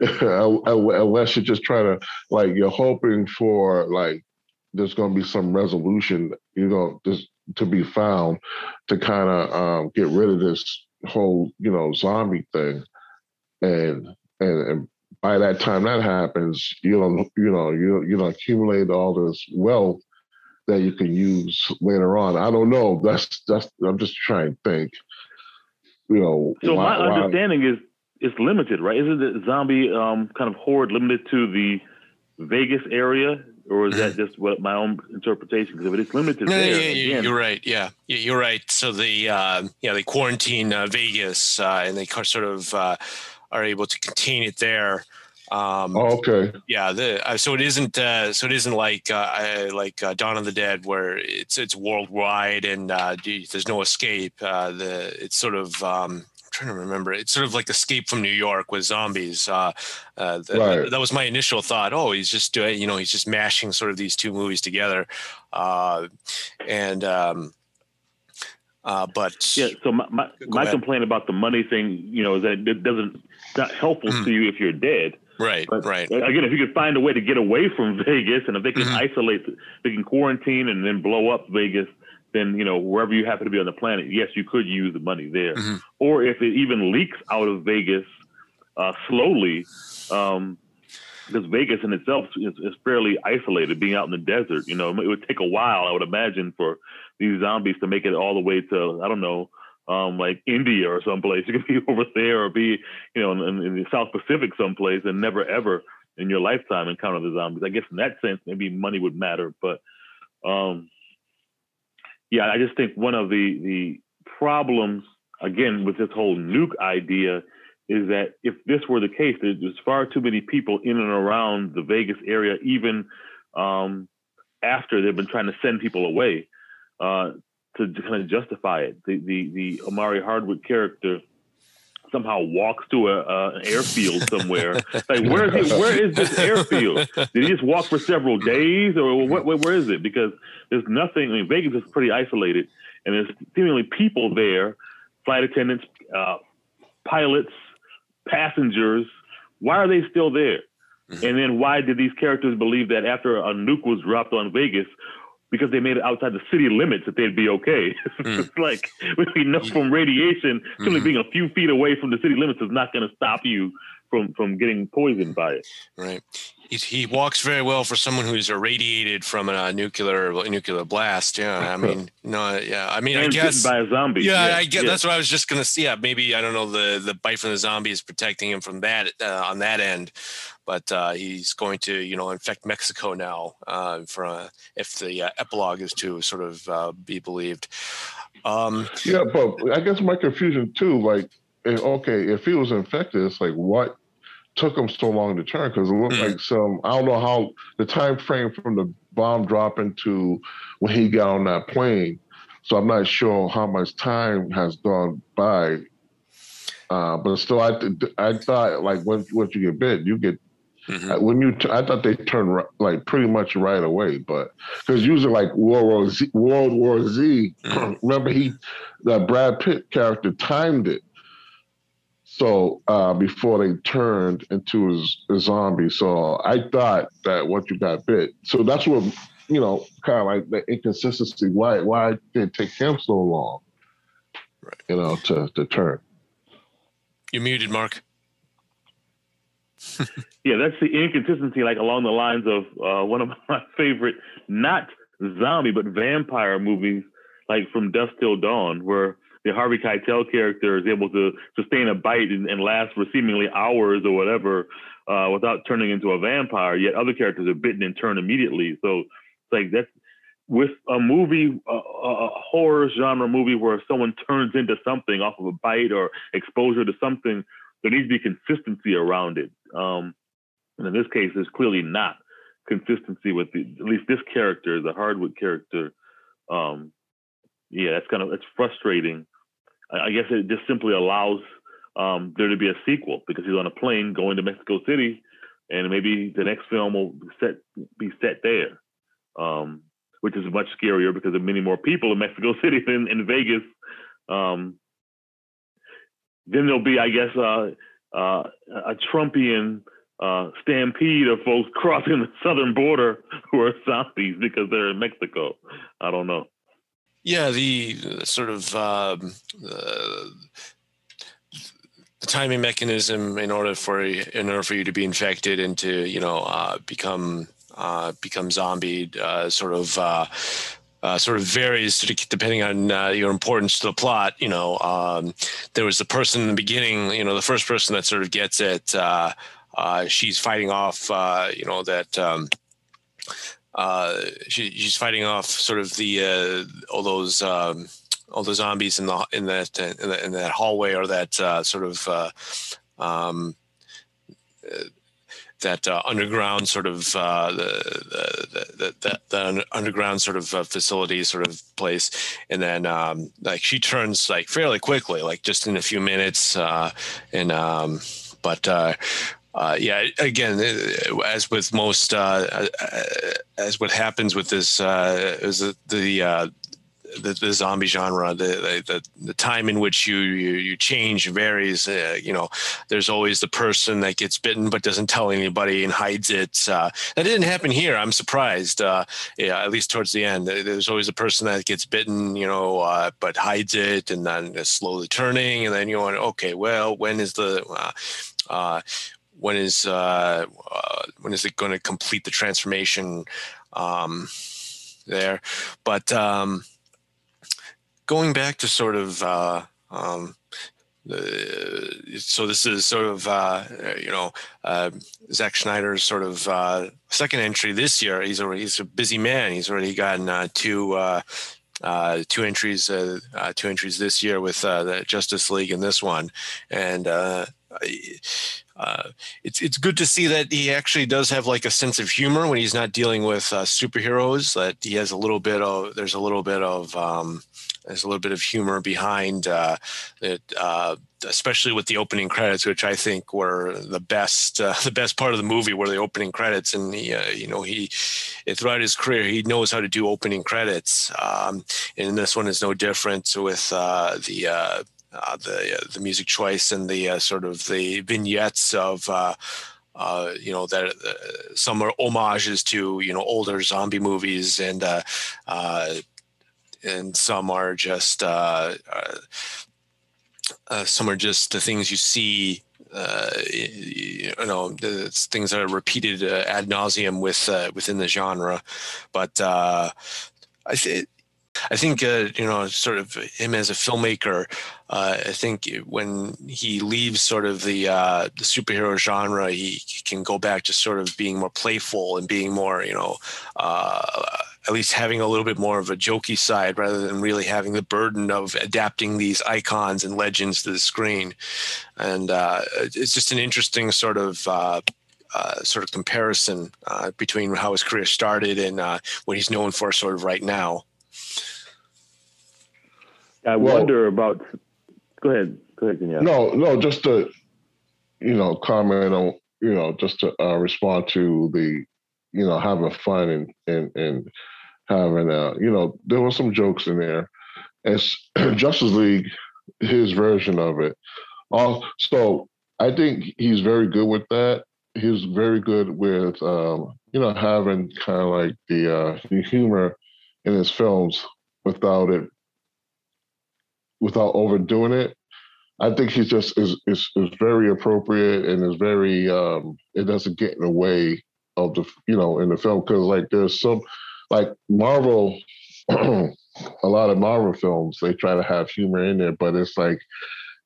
Unless you're just trying to like you're hoping for like there's going to be some resolution, you know, this to be found to kind of um, get rid of this whole you know zombie thing, and and, and by that time that happens, you don't, you know, you you know, accumulate all this wealth that you can use later on. I don't know. That's that's. I'm just trying to think. You know. So why, my understanding why, is it's limited, right? Isn't the zombie um, kind of horde limited to the Vegas area, or is that mm-hmm. just what my own interpretation? Because if it's limited no, there, yeah, again, you're right. Yeah, you're right. So the uh, yeah they quarantine uh, Vegas uh, and they sort of uh, are able to contain it there. Um, Oh, okay. yeah, the uh, so it isn't uh, so it isn't like uh, like uh, Dawn of the Dead where it's it's worldwide and uh, there's no escape. Uh, the it's sort of um, I'm trying to remember. It's sort of like Escape from New York with zombies. Uh, uh, th- Right. That was my initial thought. Oh, he's just doing you know he's just mashing sort of these two movies together, uh, and um, uh, but Yeah. So my my, my complaint about the money thing, you know, is that it doesn't it's not helpful Mhm. to you if you're dead. right, But right, again, if you could find a way to get away from Vegas, and if they can Mhm. isolate, they can quarantine and then blow up Vegas, then you know wherever you happen to be on the planet, yes, you could use the money there. Mhm. Or if it even leaks out of Vegas uh, slowly, um, because Vegas in itself is, is fairly isolated, being out in the desert. You know, it would take a while, I would imagine, for these zombies to make it all the way to I don't know. Um, like India or someplace, you could be over there or be, you know, in, in the South Pacific someplace, and never ever in your lifetime encounter the zombies. I guess in that sense, maybe money would matter, but um, yeah, I just think one of the the problems again with this whole nuke idea is that if this were the case, there's far too many people in and around the Vegas area, even um, after they've been trying to send people away uh, to, kind of justify it. The the the Omari Hardwick character somehow walks to a, a an airfield somewhere. like where is it? Where is this airfield? Did he just walk for several days, or what, where, where is it? Because there's nothing. I mean, Vegas is pretty isolated, and there's seemingly people there, flight attendants, uh, pilots, passengers. Why are they still there? Mhm. And then why did these characters believe that after a nuke was dropped on Vegas, because they made it outside the city limits, that they'd be okay? Mm. it's like we know from radiation, simply Mhm. being a few feet away from the city limits is not going to stop you from from getting poisoned by it. Right. He's, he walks very well for someone who's irradiated from a nuclear nuclear blast. Yeah, I mean, no, yeah, I mean, I guess. by a zombie. Yeah, I get. yeah. That's what I was just gonna see. Yeah, maybe I don't know. The the bite from the zombie is protecting him from that uh, on that end, but uh, he's going to you know infect Mexico now. Uh, for uh, if the uh, epilogue is to sort of uh, be believed. Um, Yeah, but I guess my confusion too, like, okay, if he was infected, it's like what took him so long to turn? Because it looked Mm. like some, I don't know how the time frame from the bomb dropping to when he got on that plane. So I'm not sure how much time has gone by. Uh, but still, I th- I thought like once once you get bit, you get mhm. uh, when you t- I thought they turned like pretty much right away, but because usually like World War Z, World War Z, Mhm. remember he the Brad Pitt character timed it so uh, before they turned into his, a zombie. So I thought that once you got bit, so that's what you know, kind of like the inconsistency. Why why did it take him so long? Right. You know, to to turn. You're muted, Mark. Yeah, that's the inconsistency, like along the lines of uh, one of my favorite, not zombie, but vampire movies, like from Dusk Till Dawn, where the Harvey Keitel character is able to sustain a bite and, and last for seemingly hours or whatever uh, without turning into a vampire, yet other characters are bitten and turn immediately. So it's like that's with a movie, a, a horror genre movie where someone turns into something off of a bite or exposure to something, there needs to be consistency around it. Um, and in this case, there's clearly not consistency with the, at least this character, the Hardwick character. Um, yeah, that's kind of it's frustrating. I, guess it just simply allows um, there to be a sequel because he's on a plane going to Mexico City, and maybe the next film will set be set there, um, which is much scarier because there are many more people in Mexico City than in Vegas. Um, then there'll be, I guess, uh, uh, a Trumpian uh, stampede of folks crossing the southern border who are zombies because they're in Mexico. I don't know. Yeah, the uh, sort of um, uh, the timing mechanism in order for in order for you to be infected and to you know uh, become uh, become zombied uh, sort of. Uh, uh, sort of varies depending on uh, your importance to the plot. You know, um, there was the person in the beginning. You know, the first person that sort of gets it. Uh, she's fighting off. You know that. Um, uh, she, she's fighting off sort of the uh, all those um, all the zombies in the in that in, the, in that hallway or that uh, sort of uh, um, uh, that uh, underground sort of the, the, the, underground sort of facility sort of place, and then um, like she turns like fairly quickly, like just in a few minutes, and um, but. Uh, uh, yeah, again, as with most, uh, as what happens with this, uh, is the, the the, the zombie genre, the, the the time in which you you, you change varies. Uh, you know, there's always the person that gets bitten but doesn't tell anybody and hides it. Uh, that didn't happen here. I'm surprised. Uh, yeah, at least towards the end, there's always a person that gets bitten, you know, uh, but hides it and then is slowly turning, and then you're want, okay, well, when is the uh, uh, when is when is it going to complete the transformation? Um, there, but um, going back to sort of uh, um, so this is sort of uh, you know uh, Zack Snyder's sort of uh, second entry this year. He's already he's a busy man. He's already gotten uh, two uh, uh, two entries two entries this year with the Justice League and this one, and uh, it's it's good to see that he actually does have like a sense of humor when he's not dealing with uh, superheroes. That he has a little bit of there's a little bit of um, there's a little bit of humor behind uh, it, uh, especially with the opening credits, which I think were the best uh, the best part of the movie were the opening credits. And he, uh, you know, he throughout his career he knows how to do opening credits, um, and this one is no different with the uh, the uh, the music choice and the uh, sort of the vignettes of. Uh, you know that some are homages to you know older zombie movies and and some are just some are just the things you see uh, you know, things that are repeated uh, ad nauseum with uh, within the genre. But I think I think uh, you know, sort of him as a filmmaker. Uh, I think when he leaves sort of the uh, the superhero genre, he, can go back to sort of being more playful and being more, you know, uh, at least having a little bit more of a jokey side rather than really having the burden of adapting these icons and legends to the screen. And uh, it's just an interesting sort of. Uh, uh, sort of comparison uh, between how his career started and uh, what he's known for sort of right now. I well, wonder about. Go ahead. Go ahead, Danielle. No, no, just to, you know, comment on, you know, just to uh, respond to the, you know, having fun and and and having, uh, you know, there were some jokes in there. As Justice League, his version of it. Also, I think he's very good with that. He's very good with, um, you know, having kind of like the uh, the humor in his films without it without overdoing it. I think he just is is is very appropriate and is very um it doesn't get in the way of the you know in the film because like there's some like Marvel a lot of Marvel films they try to have humor in there but it's like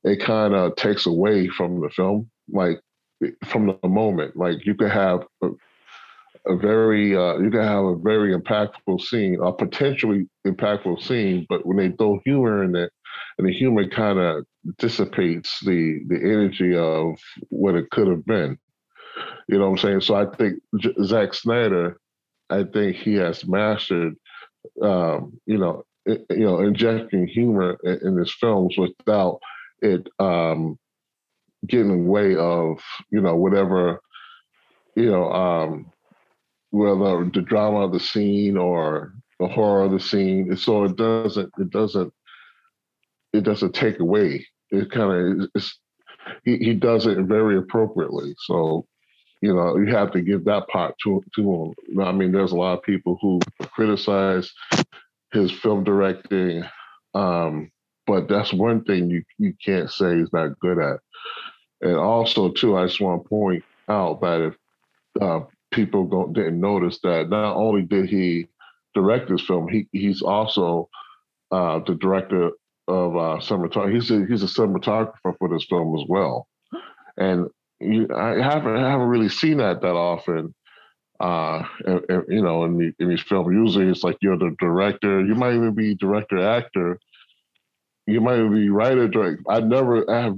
it kind of takes away from the film like from the moment like you could have a, a very uh, you can have a very impactful scene a potentially impactful scene but when they throw humor in it and the humor kind of dissipates the the energy of what it could have been. You know what I'm saying? So I think J- Zack Snyder, I think he has mastered, um, you know, it, you know, injecting humor in, in his films without it um, getting in the way of you know whatever, you know, um, whether the drama of the scene or the horror of the scene. So it doesn't it doesn't it doesn't take away. It kind of he he does it very appropriately. So you know you have to give that part to to him. I mean, there's a lot of people who criticize his film directing, um, but that's one thing you you can't say he's not good at. And also, too, I just want to point out that if uh, people don't, didn't notice that not only did he direct this film, he he's also uh, the director of uh, cinematography. He's a, he's a cinematographer for this film as well, and you, I haven't I haven't really seen that that often. Uh, and, and, you know, in, the, in these films, usually it's like you're the director. You might even be director actor. You might even be writer director. I never I have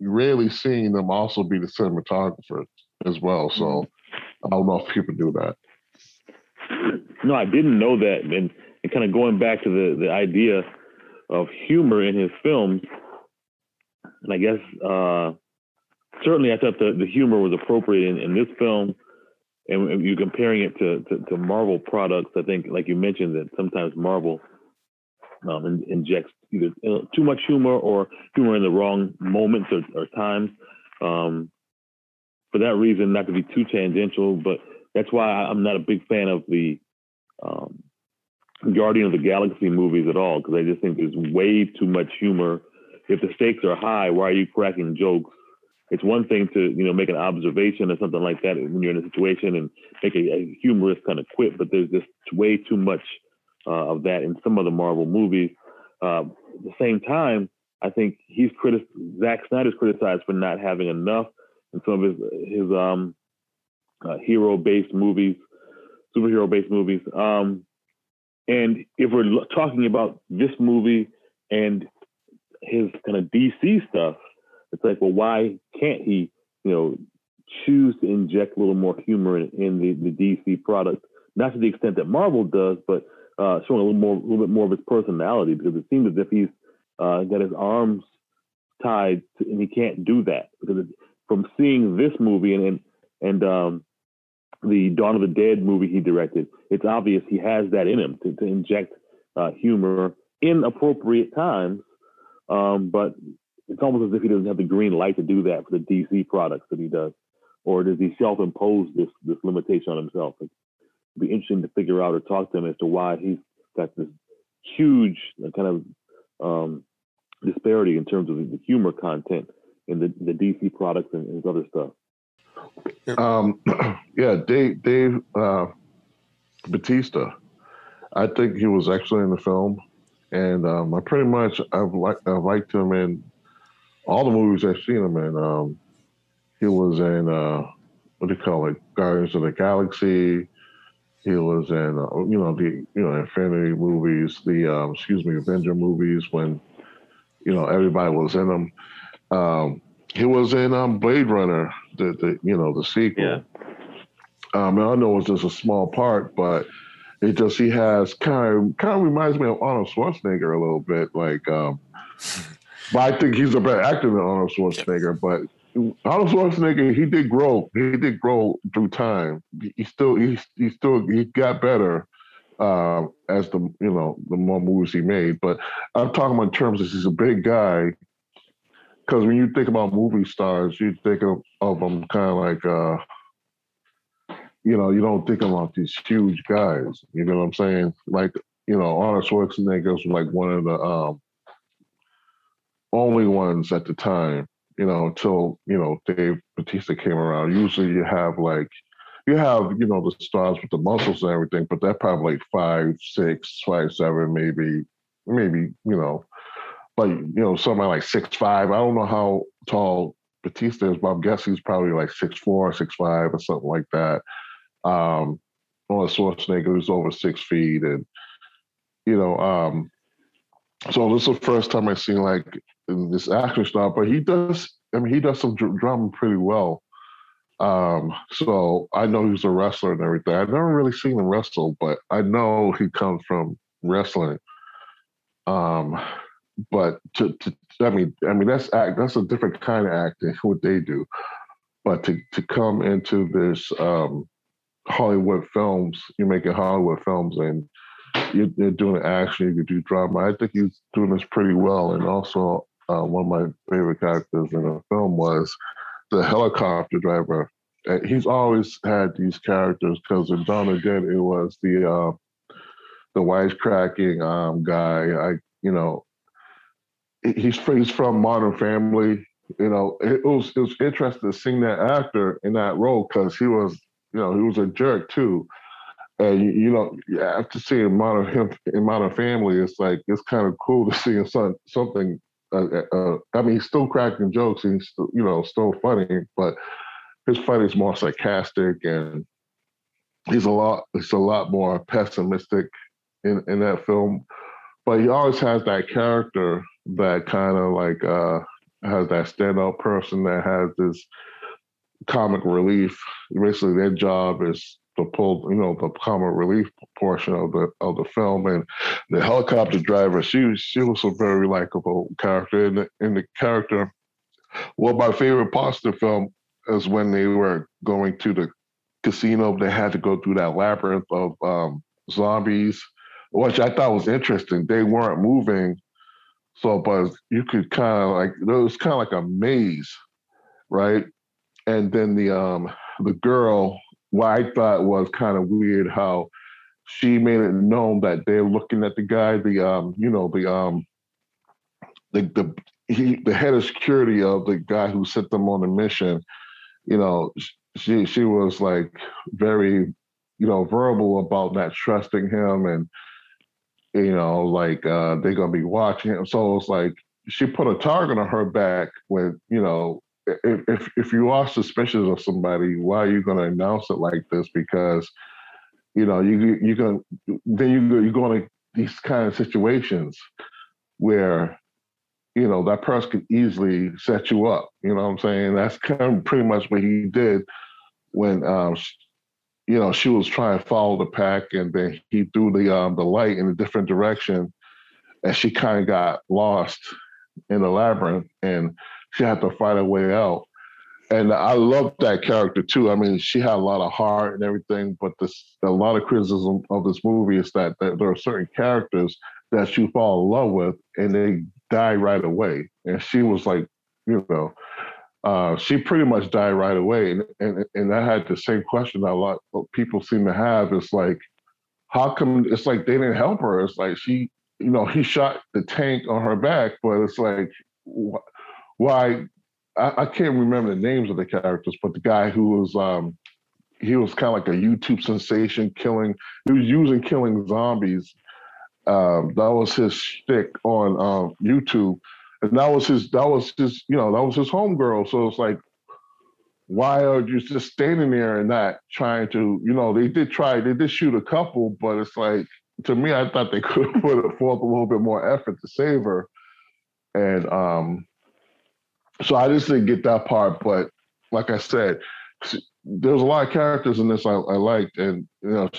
rarely seen them also be the cinematographer as well. So Mm-hmm. I don't know if people do that. No, I didn't know that. And, and kind of going back to the, the idea of humor in his films, and I guess uh, certainly I thought the, the humor was appropriate in, in this film. And you're comparing it to, to, to, Marvel products. I think, like you mentioned, that sometimes Marvel um, in, injects either too much humor or humor in the wrong moments or, or times. Um, for that reason, not to be too tangential, but that's why I'm not a big fan of the um, Guardian of the Galaxy movies at all, because I just think there's way too much humor. If the stakes are high, why are you cracking jokes? It's one thing to you know make an observation or something like that when you're in a situation and make a, a humorous kind of quip, but there's just way too much uh, of that in some of the Marvel movies. Uh, at the same time, I think he's critic. Zack Snyder's criticized for not having enough in some of his his um, uh, hero-based movies, superhero-based movies. Um, and if we're talking about this movie and his kind of DC stuff, it's like, well, why can't he, you know, choose to inject a little more humor in, in the, the DC product? Not to the extent that Marvel does, but uh, showing a little more, a little bit more of his personality, because it seems as if he's uh, got his arms tied, to, and he can't do that because it, from seeing this movie and and, and um, the Dawn of the Dead movie he directed, it's obvious he has that in him to, to inject uh, humor in appropriate times. Um, but it's almost as if he doesn't have the green light to do that for the DC products that he does, or does he self-impose this this limitation on himself? It'd be interesting to figure out or talk to him as to why he's got this huge uh, kind of um, disparity in terms of the humor content in the, the DC products and, and other stuff. Um, yeah, Dave, Dave uh, Batista. I think he was excellent in the film, and um, I pretty much I've liked I've liked him in all the movies I've seen him in. Um, he was in uh, what do you call it, Guardians of the Galaxy. He was in uh, you know the you know Infinity movies, the um, excuse me Avenger movies when you know everybody was in them. Um, he was in um, Blade Runner, the, the you know the sequel. Yeah. Um, I know it's just a small part, but it just he has kind of kind of reminds me of Arnold Schwarzenegger a little bit. Like, um, but I think he's a better actor than Arnold Schwarzenegger. But Arnold Schwarzenegger, he did grow. He did grow through time. He still he he still he got better uh, as the you know the more movies he made. But I'm talking about in terms of he's a big guy because when you think about movie stars, you think of, of them kind of like, uh, you know, you don't think about these huge guys. You know what I'm saying? Like, you know, Arnold Schwarzenegger was like one of the um, only ones at the time. You know, until you know Dave Batista came around. Usually, you have like you have you know the stars with the muscles and everything, but they're probably like five, six, five, seven, maybe, maybe you know like you know somebody like six five. I don't know how tall Batista is, but I'm guessing he's probably like six four, six five, or something like that. Um, a Schwarzenegger who's over six feet, and you know, um, so this is the first time I've seen like this action star, but he does. I mean, he does some drumming pretty well. Um, so I know he's a wrestler and everything. I've never really seen him wrestle, but I know he comes from wrestling. Um, but to, to I mean I mean that's act that's a different kind of acting what they do. But to to come into this um, Hollywood films, you're making Hollywood films and you're, you're doing action, you can do drama. I think he's doing this pretty well. And also uh, one of my favorite characters in the film was the helicopter driver. he's always had these characters because in Dawn of Dead it was the uh, the wisecracking um, guy. I you know he's he's from Modern Family. You know, it was it was interesting seeing that actor in that role because he was you know he was a jerk too. And you, you know, after seeing Modern him in Modern Family, it's like it's kind of cool to see some, something. Uh, uh, uh, I mean, he's still cracking jokes. And he's still, you know still funny, but his fight is more sarcastic and he's a lot. It's a lot more pessimistic in in that film. But he always has that character that kind of like uh, has that standout person that has this comic relief. Basically, their job is to pull, you know, the comic relief portion of the of the film. And the helicopter driver, she she was a very likable character. And the, the character, well, my favorite the film is when they were going to the casino. They had to go through that labyrinth of um, zombies, which I thought was interesting. They weren't moving, so but you could kind of like it was kind of like a maze, right? And then the um the girl what I thought was kind of weird how she made it known that they're looking at the guy, the um, you know, the um the the he the head of security of the guy who sent them on the mission, you know, she she was like very, you know, verbal about not trusting him and you know, like uh they're gonna be watching him. So it's like she put a target on her back when, you know, if if you are suspicious of somebody, why are you to announce it like this? Because you know you you're going then you you're going to these kind of situations where you know that person could easily set you up. You know what I'm saying? That's kind of pretty much what he did when um, you know she was trying to follow the pack, and then he threw the um, the light in a different direction, and she kind of got lost in the labyrinth and she had to fight her way out. And I love that character too. I mean, she had a lot of heart and everything, but this a lot of criticism of this movie is that, that there are certain characters that you fall in love with and they die right away. And she was like, you know, uh, she pretty much died right away. And, and and I had the same question that a lot of people seem to have. It's like, how come it's like they didn't help her? It's like she, you know, he shot the tank on her back, but it's like, why I, I, can't remember the names of the characters, but the guy who was um, he was kind of like a YouTube sensation, killing. He was using killing zombies. Um, that was his shtick on um, YouTube, and that was his. That was his. You know, that was his homegirl. So it's like, why are you just standing there and not trying to? You know, they did try. They did shoot a couple, but it's like to me, I thought they could have put forth a little bit more effort to save her. And um, so I just didn't get that part, but like I said, there's a lot of characters in this I, I liked, and you know,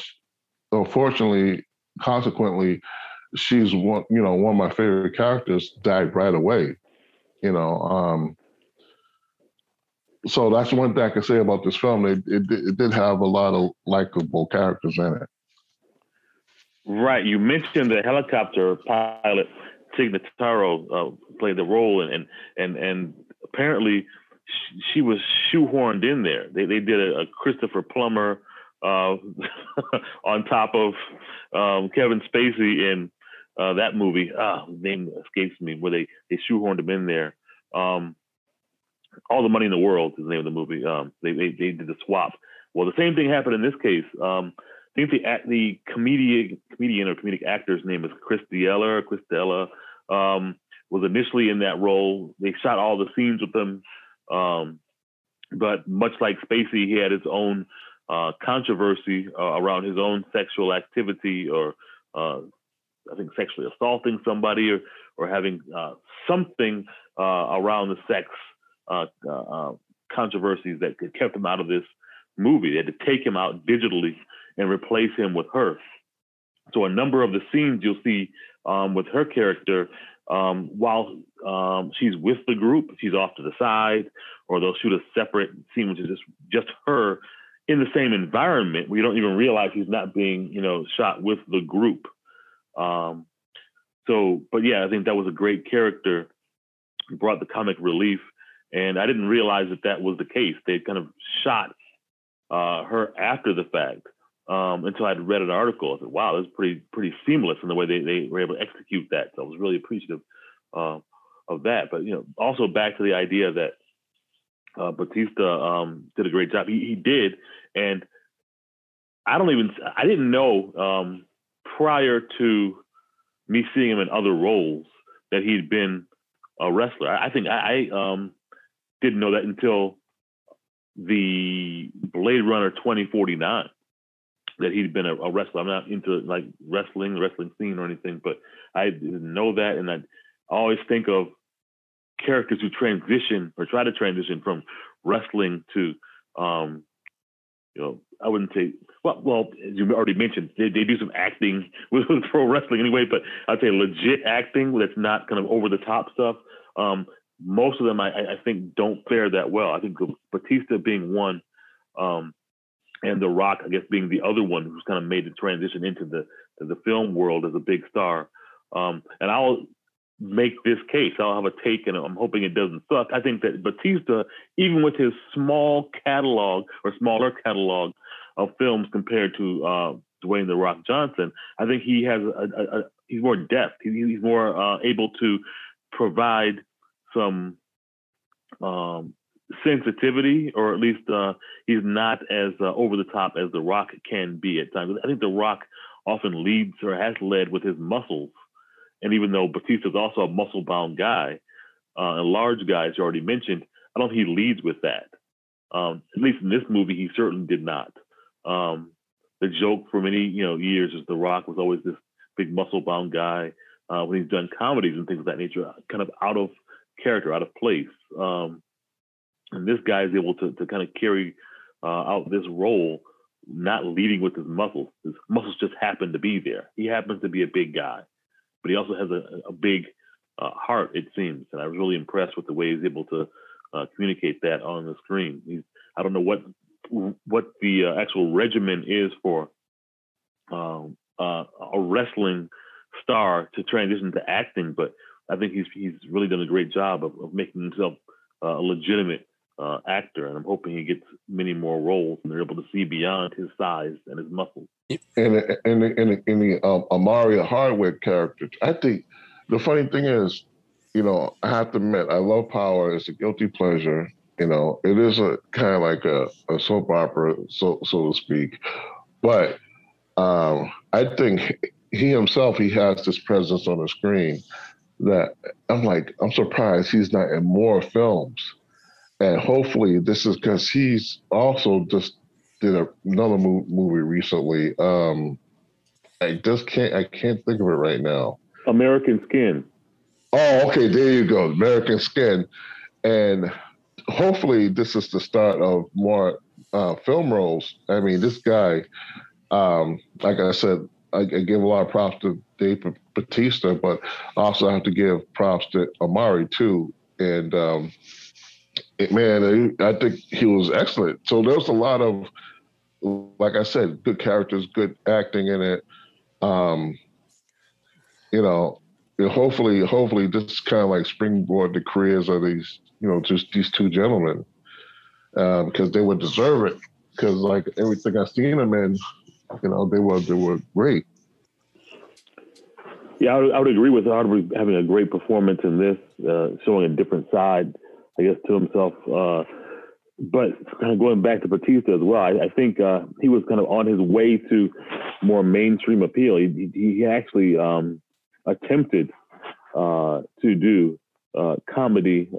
unfortunately, consequently, she's one. You know, one of my favorite characters died right away. You know, um, so that's one thing I can say about this film. It, it, it did have a lot of likable characters in it. Right. You mentioned the helicopter pilot Tig Notaro uh, played the role, and and and apparently she was shoehorned in there. They they did a, a Christopher Plummer uh, on top of um, Kevin Spacey in uh, that movie. Ah, name escapes me. Where they they shoehorned him in there. Um, All the money in the world is the name of the movie. Um, they, they they did the swap. Well, the same thing happened in this case. Um, I think the the comedian comedian or comedic actor's name is Chris D'Elia. Chris. Um, was initially in that role. They shot all the scenes with him. Um, but much like Spacey, he had his own uh, controversy uh, around his own sexual activity or uh, I think sexually assaulting somebody or, or having uh, something uh, around the sex uh, controversies that kept him out of this movie. They had to take him out digitally and replace him with her. So a number of the scenes you'll see um, with her character um, while um, she's with the group, she's off to the side, or they'll shoot a separate scene, which is just just her in the same environment you don't even realize he's not being, you know, shot with the group. Um, so, but yeah, I think that was a great character. Brought the comic relief, and I didn't realize that that was the case. They kind of shot uh, her after the fact um, until I'd read an article. I said, wow, this is pretty pretty seamless in the way they, they were able to execute that. So I was really appreciative uh, of that. But you know, also back to the idea that uh, Batista um, did a great job. He, he did, and I don't even I didn't know um, prior to me seeing him in other roles that he'd been a wrestler. I, I think I, I um, didn't know that until the Blade Runner 2049 that he'd been a, a, wrestler. I'm not into like wrestling, the wrestling scene or anything, but I didn't know that, and I always think of characters who transition or try to transition from wrestling to, um, you know, I wouldn't say well, well, as you already mentioned, they, they do some acting with, pro wrestling anyway, but I'd say legit acting that's not kind of over the top stuff. Um, most of them, I, I, think, don't fare that well. I think Batista being one, um, and The Rock, I guess, being the other one who's kind of made the transition into the the film world as a big star. Um, and I'll make this case. I'll have a take, and I'm hoping it doesn't suck. I think that Batista, even with his small catalog or smaller catalog of films compared to uh, Dwayne the Rock Johnson, I think he has a, a, a he's more depth. He, he's more uh, able to provide some um, sensitivity, or at least uh, he's not as uh, over the top as The Rock can be at times. I think The Rock often leads or has led with his muscles, and even though Batista is also a muscle-bound guy, uh, a large guy, as you already mentioned, I don't think he leads with that. Um, at least in this movie, he certainly did not. Um, the joke for many you know years is The Rock was always this big muscle-bound guy. Uh, when he's done comedies and things of that nature, kind of out of character, out of place. Um, and this guy is able to, to kind of carry uh, out this role, not leading with his muscles. His muscles just happen to be there. He happens to be a big guy, but he also has a, a big uh, heart, it seems. And I was really impressed with the way he's able to uh, communicate that on the screen. He's, I don't know what what the uh, actual regimen is for um, uh, a wrestling star to transition to acting, but I think he's he's really done a great job of, of making himself uh, a legitimate uh, actor, and I'm hoping he gets many more roles, and they're able to see beyond his size and his muscles. And in the, in the, um, Omari Hardwick character, I think the funny thing is, you know, I have to admit, I love Power. It's a guilty pleasure. You know, it is a kind of like a, a soap opera, so so to speak. But um, I think he himself, he has this presence on the screen that I'm like, I'm surprised he's not in more films. And hopefully, this is because he's also just did a, another movie recently. Um, I just can't, I can't think of it right now. American Skin. Oh, okay, there you go, American Skin, and hopefully, this is the start of more uh, film roles. I mean, this guy, um, like I said, I, I, give a lot of props to Dave Batista, but also I have to give props to Omari too. And um, it, man, I think he was excellent. So there's a lot of, like I said, good characters, good acting in it. Um, you know, hopefully, hopefully, this kind of like springboard the careers of these, you know, just these two gentlemen, because um, they would deserve it. Because like everything I've seen them in, you know, they were they were great. Yeah, I would, I would agree with Hardwick having a great performance in this, uh, showing a different side, I guess, to himself. Uh, but kind of going back to Batista as well, I, I think uh, he was kind of on his way to more mainstream appeal. He, he actually um, attempted uh, to do uh, comedy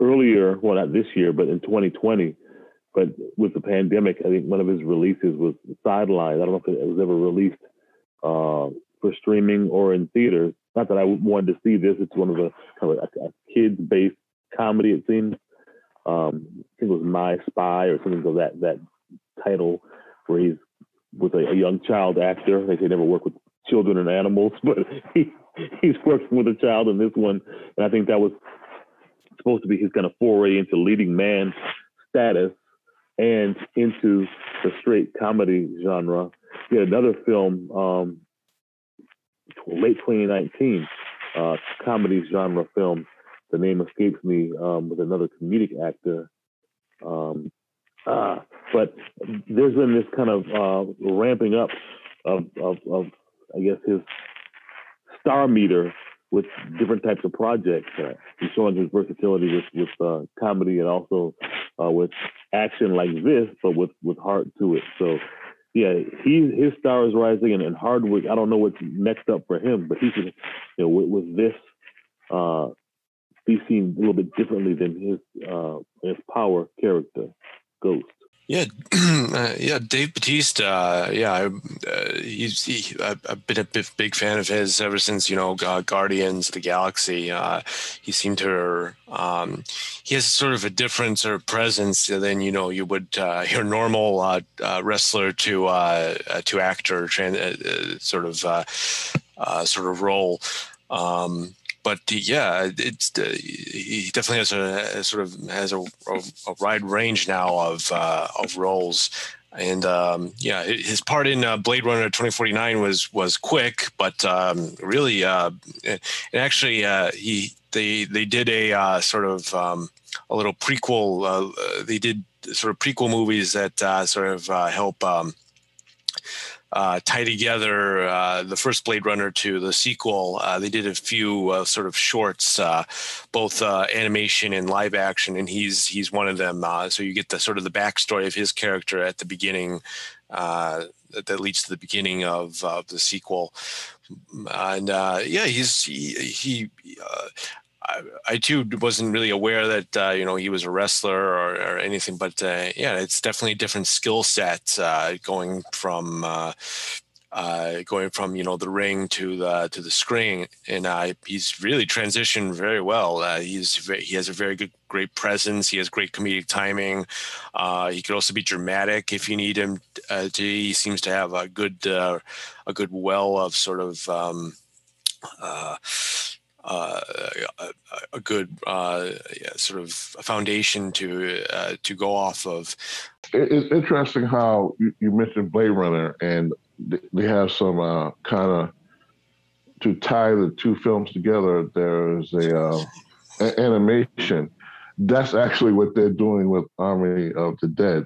earlier, well, not this year, but in 2020. But with the pandemic, I think one of his releases was sidelined. I don't know if it was ever released uh, for streaming or in theaters. Not that I wanted to see this. It's one of the kind of a, a kids-based comedy. It seems. Um, I think it was My Spy or something of that that title, where he's with a, a young child actor. They say never work with children and animals, but he he's working with a child in this one, and I think that was supposed to be his kind of foray into leading man status and into the straight comedy genre. He had another film, um, late 2019, uh, comedy genre film. The name escapes me um, with another comedic actor. Um, uh, but there's been this kind of uh, ramping up of, of, of, I guess, his star meter with different types of projects. Uh, he's showing his versatility with with uh, comedy and also uh, with action like this, but with with heart to it. So yeah, he his star is rising, and, and Hardwick. I don't know what's next up for him, but he you know, with, with this, uh, be seen a little bit differently than his uh, his power character, Ghost. Yeah, uh, yeah, Dave Batista. Uh, yeah, I, uh, he's he, I've been a big fan of his ever since you know Guardians of the Galaxy. Uh, he seemed to um, he has sort of a different sort of presence than you know you would uh, your normal uh, wrestler to to actor sort of sort of role. Um, but yeah, it's uh, he definitely has a, a, sort of has a, a, wide range now of uh, of roles. And um, yeah, his part in uh, Blade Runner 2049 was was quick, but um, really, uh, and actually, uh, he they they did a uh, sort of um, a little prequel. they did sort of prequel movies that sort of help um, uh, tie together uh, the first Blade Runner to the sequel. Uh, they did a few uh, sort of shorts, uh, both uh, animation and live action, and he's he's one of them. so you get the sort of the backstory of his character at the beginning. That, that, leads to the beginning of the sequel, and yeah, he's he, he I, I, too wasn't really aware that uh, you know he was a wrestler or, or anything, but uh, yeah, it's definitely a different skill set uh, going from uh, uh, going from you know the ring to the to the screen, and uh, he's really transitioned very well. he's very, he has a very good, great presence. He has great comedic timing. he could also be dramatic if you need him to. He seems to have a good a good well of sort of. Um, uh, a, a, good uh, sort of foundation to uh, to go off of. It's interesting how you, mentioned Blade Runner, and they have some uh, kind of to tie the two films together. There's uh, a animation. That's actually what they're doing with Army of the Dead.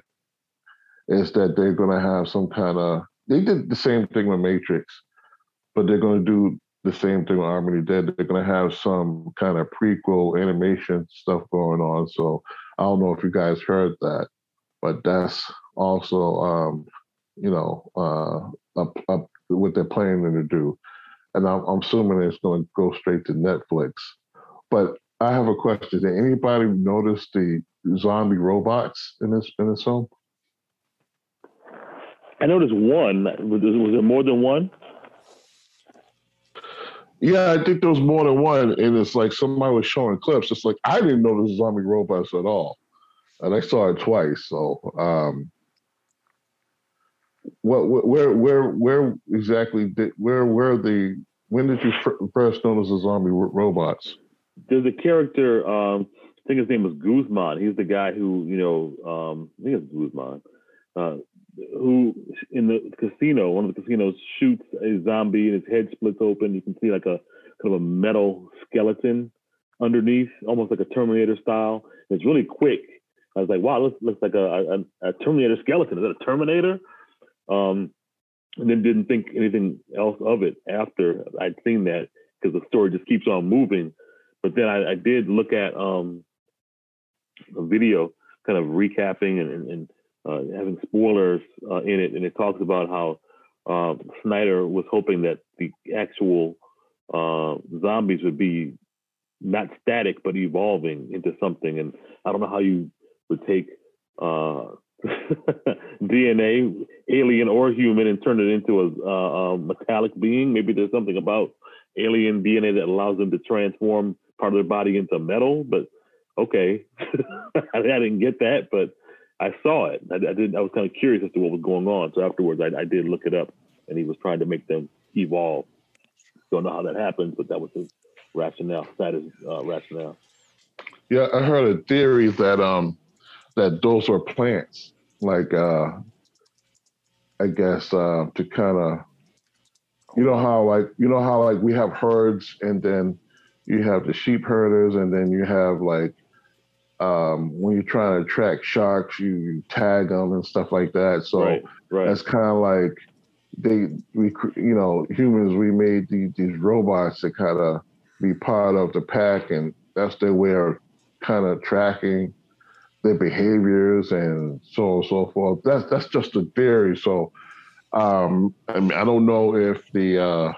Is that they're going to have some kind of they did the same thing with Matrix, but they're going to do the same thing with Army Dead. They're going to have some kind of prequel animation stuff going on. So I don't know if you guys heard that, but that's also, um, you know, uh, up, up what they're planning to do. And I'm, I'm assuming it's going to go straight to Netflix. But I have a question. Did anybody notice the zombie robots in this in this film? I noticed one. Was there more than one? Yeah, I think there was more than one, and it's like somebody was showing clips. It's like I didn't know this zombie robots at all, and I saw it twice. So, um, what, where, where, where exactly did, where, where the, when did you first notice the zombie robots? There's a character. Um, I think his name was Guzman. He's the guy who, you know, um, I think it's Guzman. Uh, who in the casino, one of the casinos, shoots a zombie and his head splits open. You can see like a kind of a metal skeleton underneath, almost like a Terminator style. It's really quick. I was like, wow, looks looks like a, a, a Terminator skeleton. Is that a Terminator? Um, and then didn't think anything else of it after I'd seen that because the story just keeps on moving. But then I, I did look at um, a video kind of recapping and, and, and uh, having spoilers uh, in it, and it talks about how uh, Snyder was hoping that the actual uh, zombies would be not static but evolving into something. And I don't know how you would take uh, DNA, alien or human, and turn it into a, a metallic being. Maybe there's something about alien DNA that allows them to transform part of their body into metal. But okay, I didn't get that, but I saw it. I, I did. I was kind of curious as to what was going on. So afterwards, I, I did look it up, and he was trying to make them evolve. Don't know how that happens, but that was his rationale. That is uh, rationale. Yeah, I heard a theory that um that those are plants, like uh I guess uh to kind of you know how like you know how like we have herds and then you have the sheep herders and then you have like um, when you're trying to track sharks, you, you, tag them and stuff like that. So right, right. that's kind of like they, we, you know, humans, we made these, these robots to kind of be part of the pack, and that's their way of kind of tracking their behaviors and so on and so forth. That's that's just a theory. So um, I, mean, I don't know if the uh,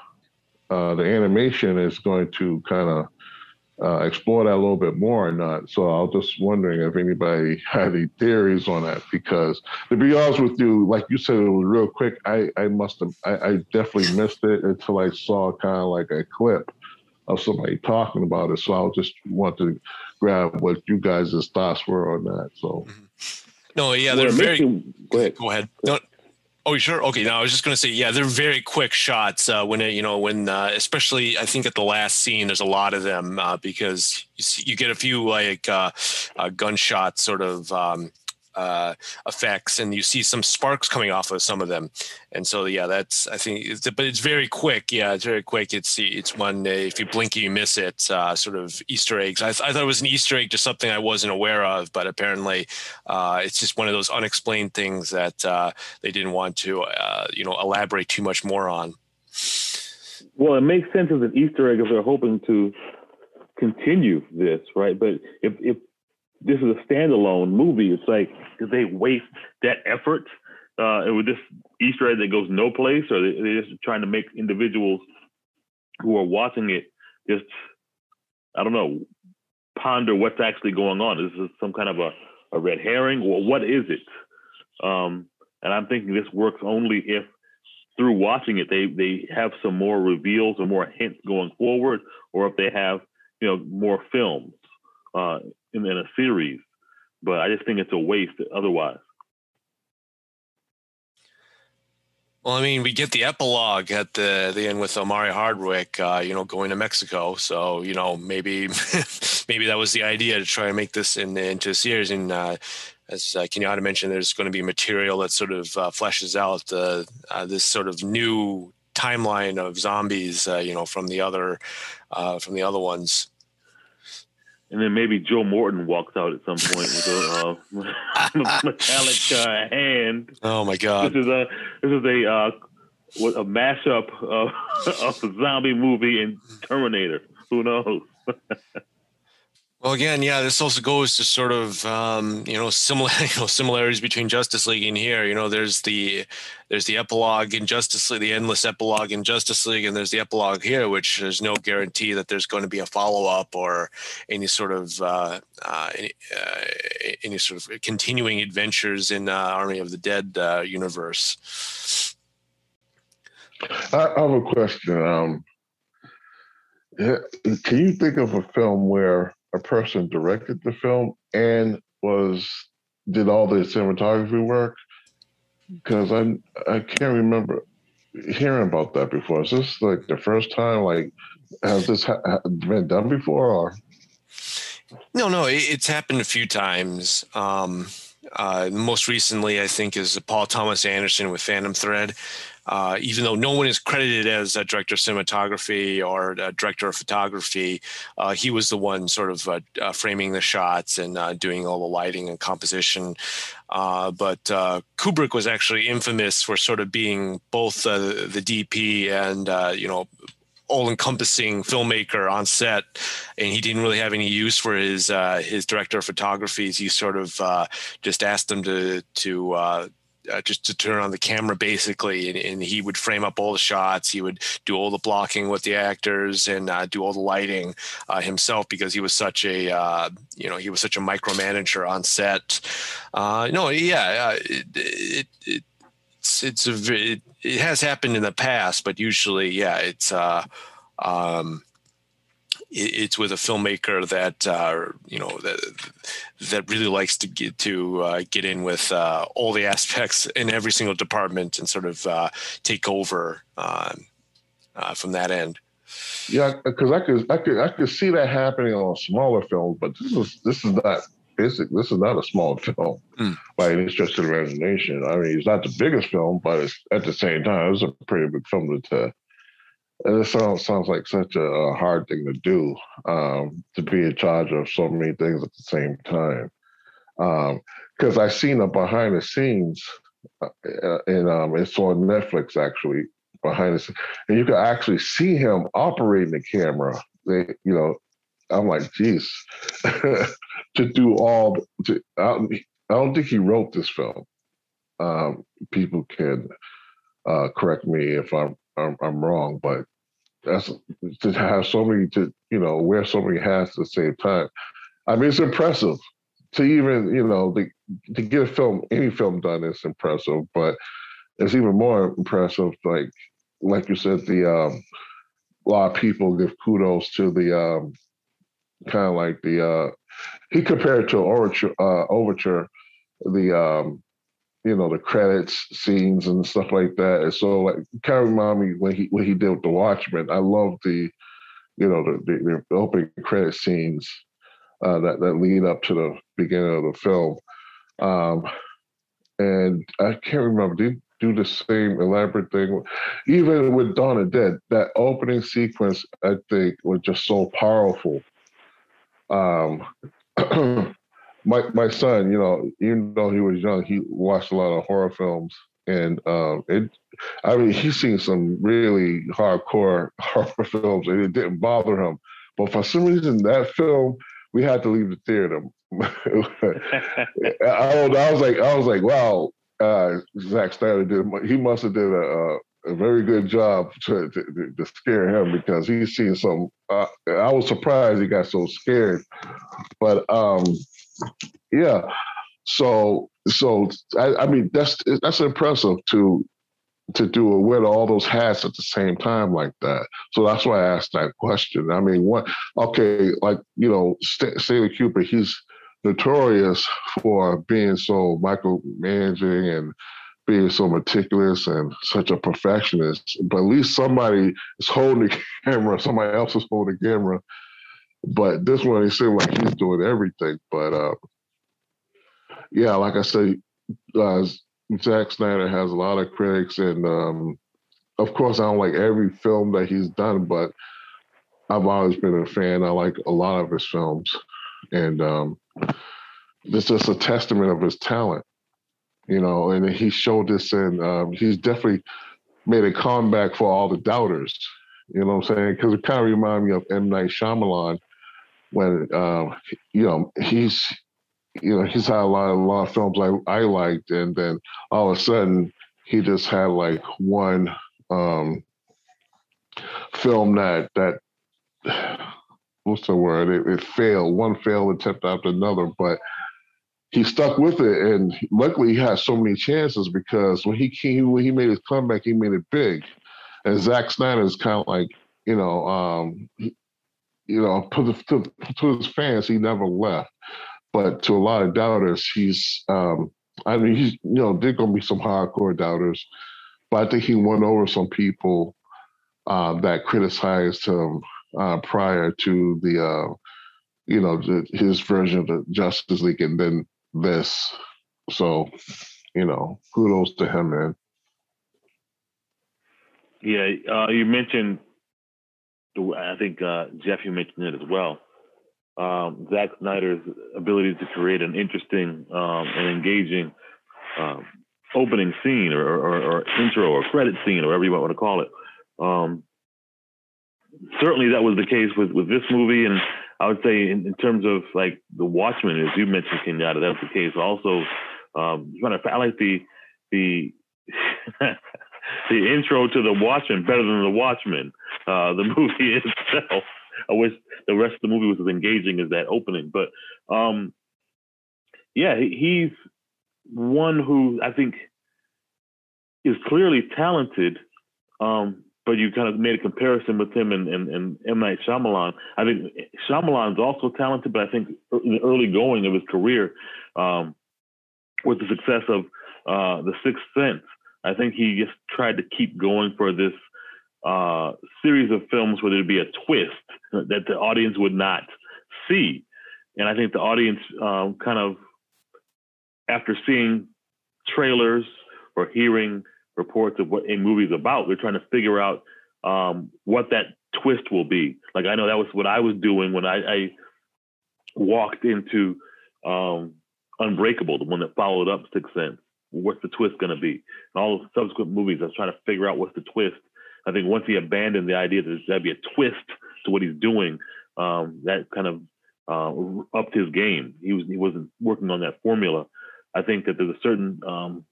uh, the animation is going to kind of uh, explore that a little bit more or not. So I was just wondering if anybody had any theories on that. Because to be honest with you, like you said, it was real quick. I I must have I, I definitely missed it until I saw kind of like a clip of somebody talking about it. So I just want to grab what you guys' thoughts were on that. So. Mm-hmm. No, yeah, they're well, very. You, go ahead. Go ahead. No, Oh, sure? Okay. Now I was just going to say, yeah, they're very quick shots. Uh, when it, you know, when uh, especially I think at the last scene, there's a lot of them uh, because you, see, you, get a few like uh, uh, gunshot sort of um, uh, effects, and you see some sparks coming off of some of them. And so, yeah, that's I think, it's, but it's very quick. Yeah, it's very quick. It's it's one if you blink, you miss it. Uh, sort of Easter eggs. I, th- I, thought it was an Easter egg to something I wasn't aware of, but apparently, uh, it's just one of those unexplained things that uh, they didn't want to, uh, you know, elaborate too much more on. Well, it makes sense as an Easter egg if they're hoping to continue this, right? But if if this is a standalone movie. It's like did they waste that effort uh, with this Easter egg that goes no place, or they, they're just trying to make individuals who are watching it just I don't know ponder what's actually going on. Is this some kind of a, a red herring, or what is it? Um, and I'm thinking this works only if through watching it they they have some more reveals or more hints going forward, or if they have you know more films uh, in, in a series. But I just think it's a waste otherwise. Well, I mean, we get the epilogue at the the end with Omari Hardwick, uh, you know, going to Mexico. So, you know, maybe maybe that was the idea to try and make this in, into a series. And uh, as uh, Kenyatta mentioned, there's going to be material that sort of uh, fleshes out uh, this sort of new timeline of zombies, uh, you know, from the other uh, from the other ones and then maybe Joe Morton walks out at some point with a uh, metallic uh, hand. Oh my god! This is a this is a uh, a mashup of, of a zombie movie and Terminator. Who knows? Well, again, yeah, this also goes to sort of um, you know similar you know, similarities between Justice League and here. You know, there's the there's the epilogue in Justice League, the endless epilogue in Justice League, and there's the epilogue here, which there's no guarantee that there's going to be a follow up or any sort of uh, uh, any, uh, any sort of continuing adventures in uh, Army of the Dead uh, universe. I have a question. Um, can you think of a film where a person directed the film and was did all the cinematography work because I I can't remember hearing about that before. Is this like the first time? Like, has this ha- been done before? Or no, no, it's happened a few times. Um, uh, most recently, I think, is Paul Thomas Anderson with Phantom Thread uh, even though no one is credited as a director of cinematography or a director of photography, uh, he was the one sort of uh, uh framing the shots and uh, doing all the lighting and composition. But Kubrick was actually infamous for sort of being both the DP and you know all-encompassing filmmaker on set, and he didn't really have any use for his uh, his director of photography. He sort of uh, just asked them to to uh, uh, just to turn on the camera basically and, and, he would frame up all the shots. He would do all the blocking with the actors and uh, do all the lighting uh, himself because he was such a uh, you know he was such a micromanager on set. Uh, no yeah uh, it, it, it, it's it's a it, it, has happened in the past but usually yeah it's um, it's with a filmmaker that uh, you know that that really likes to get to uh, get in with uh, all the aspects in every single department and sort of uh, take over um, uh, from that end. Yeah, because I could I could I could see that happening on smaller films, but this is this is not basic. This is not a small film mm. by any stretch of the imagination. I mean, it's not the biggest film, but it's at the same time, it's a pretty big film to and it sounds sounds like such a, a hard thing to do um, to be in charge of so many things at the same time. Because um, I seen a behind the scenes, uh, and um, it's on Netflix actually behind the scenes, and you can actually see him operating the camera. They, you know, I'm like, geez, to do all. To, I, I don't think he wrote this film. Um, people can uh, correct me if I'm I'm, I'm wrong, but that's to have so many to you know wear so many hats at the same time. I mean, it's impressive to even you know the, to get a film any film done is impressive, but it's even more impressive like like you said the um, a lot of people give kudos to the um, kind of like the uh, he compared to overture uh, overture the um, you know the credits scenes and stuff like that. And so like remind me when he when he did with the watchmen i love the you know the, the, the opening credit scenes uh, that that lead up to the beginning of the film. Um, and i can't remember did do the same elaborate thing. Even with of dead that opening sequence i think was just so powerful. Um my my son, you know, even though he was young, he watched a lot of horror films, and um, it. I mean, he's seen some really hardcore horror films, and it didn't bother him. But for some reason, that film, we had to leave the theater. I, I was like, I was like, wow, uh, Zack Snyder did. He must have did a, a very good job to, to, to, scare him because he's seen some. Uh, I was surprised he got so scared, but um, yeah. So so I, I mean that's that's impressive to to do it with all those hats at the same time like that. So that's why I asked that question. I mean, what? Okay, like you know, St- Stanley Kubrick, he's notorious for being so micromanaging and being so meticulous and such a perfectionist. But at least somebody is holding the camera. Somebody else is holding the camera but this one, it seemed like he's doing everything. But uh, yeah, like I said, uh, Zack Snyder has a lot of critics, and um, of course, I don't like every film that he's done, but I've always been a fan. I like a lot of his films, and um, it's just a testament of his talent, you know. And he showed this, and um, he's definitely made a comeback for all the doubters. You know what I'm saying? Because it kind of reminds me of M Night Shyamalan, when um, you know he's you know he's had a lot, a lot of films I, I liked, and then all of a sudden he just had like one um, film that that what's the word? It, it failed. One failed attempt after another, but he stuck with it, and luckily he had so many chances because when he came, when he made his comeback, he made it big. And Zack Snyder is kind of like you know um, you know, to, to, to his fans, he never left. But to a lot of doubters, he's, um, I mean, he's, you know, there's going to be some hardcore doubters, but I think he won over some people uh, that criticized him uh, prior to the, uh, you know, his version of the Justice League and then this. So, you know, kudos to him, man. Yeah, uh, you mentioned I think uh, Jeff, you mentioned it as well. Um, Zack Snyder's ability to create an interesting um, and engaging um, opening scene or, or, or, intro or credit scene or whatever you want to call it. Um, certainly, that was the case with, with this movie, and I would say in, in terms of like the Watchmen, as you mentioned, Kenyatta, that's the case. Also, um, I like the the the intro to the Watchmen better than the Watchmen. Uh, the movie itself. I wish the rest of the movie was as engaging as that opening, but um, yeah, he's one who I think is clearly talented. Um, but you kind of made a comparison with him and, and, and M. Night Shyamalan. I think Shyamalan's also talented, but I think in the early going of his career, um, with the success of uh, The Sixth Sense, I think he just tried to keep going for this uh, series of films where there'd be a twist that the audience would not see. And I think the audience um, kind of, after seeing trailers or hearing reports of what a movie is about, they're trying to figure out um, what that twist will be. Like I know that was what I was doing when I, I walked into um, Unbreakable, the one that followed up Sixth Sense what's the twist going to be? And all the subsequent movies, I was trying to figure out what's the twist. I think once he abandoned the idea that there'd be a twist to what he's doing, um, that kind of uh, upped his game. He was he wasn't working on that formula. I think that there's a certain um,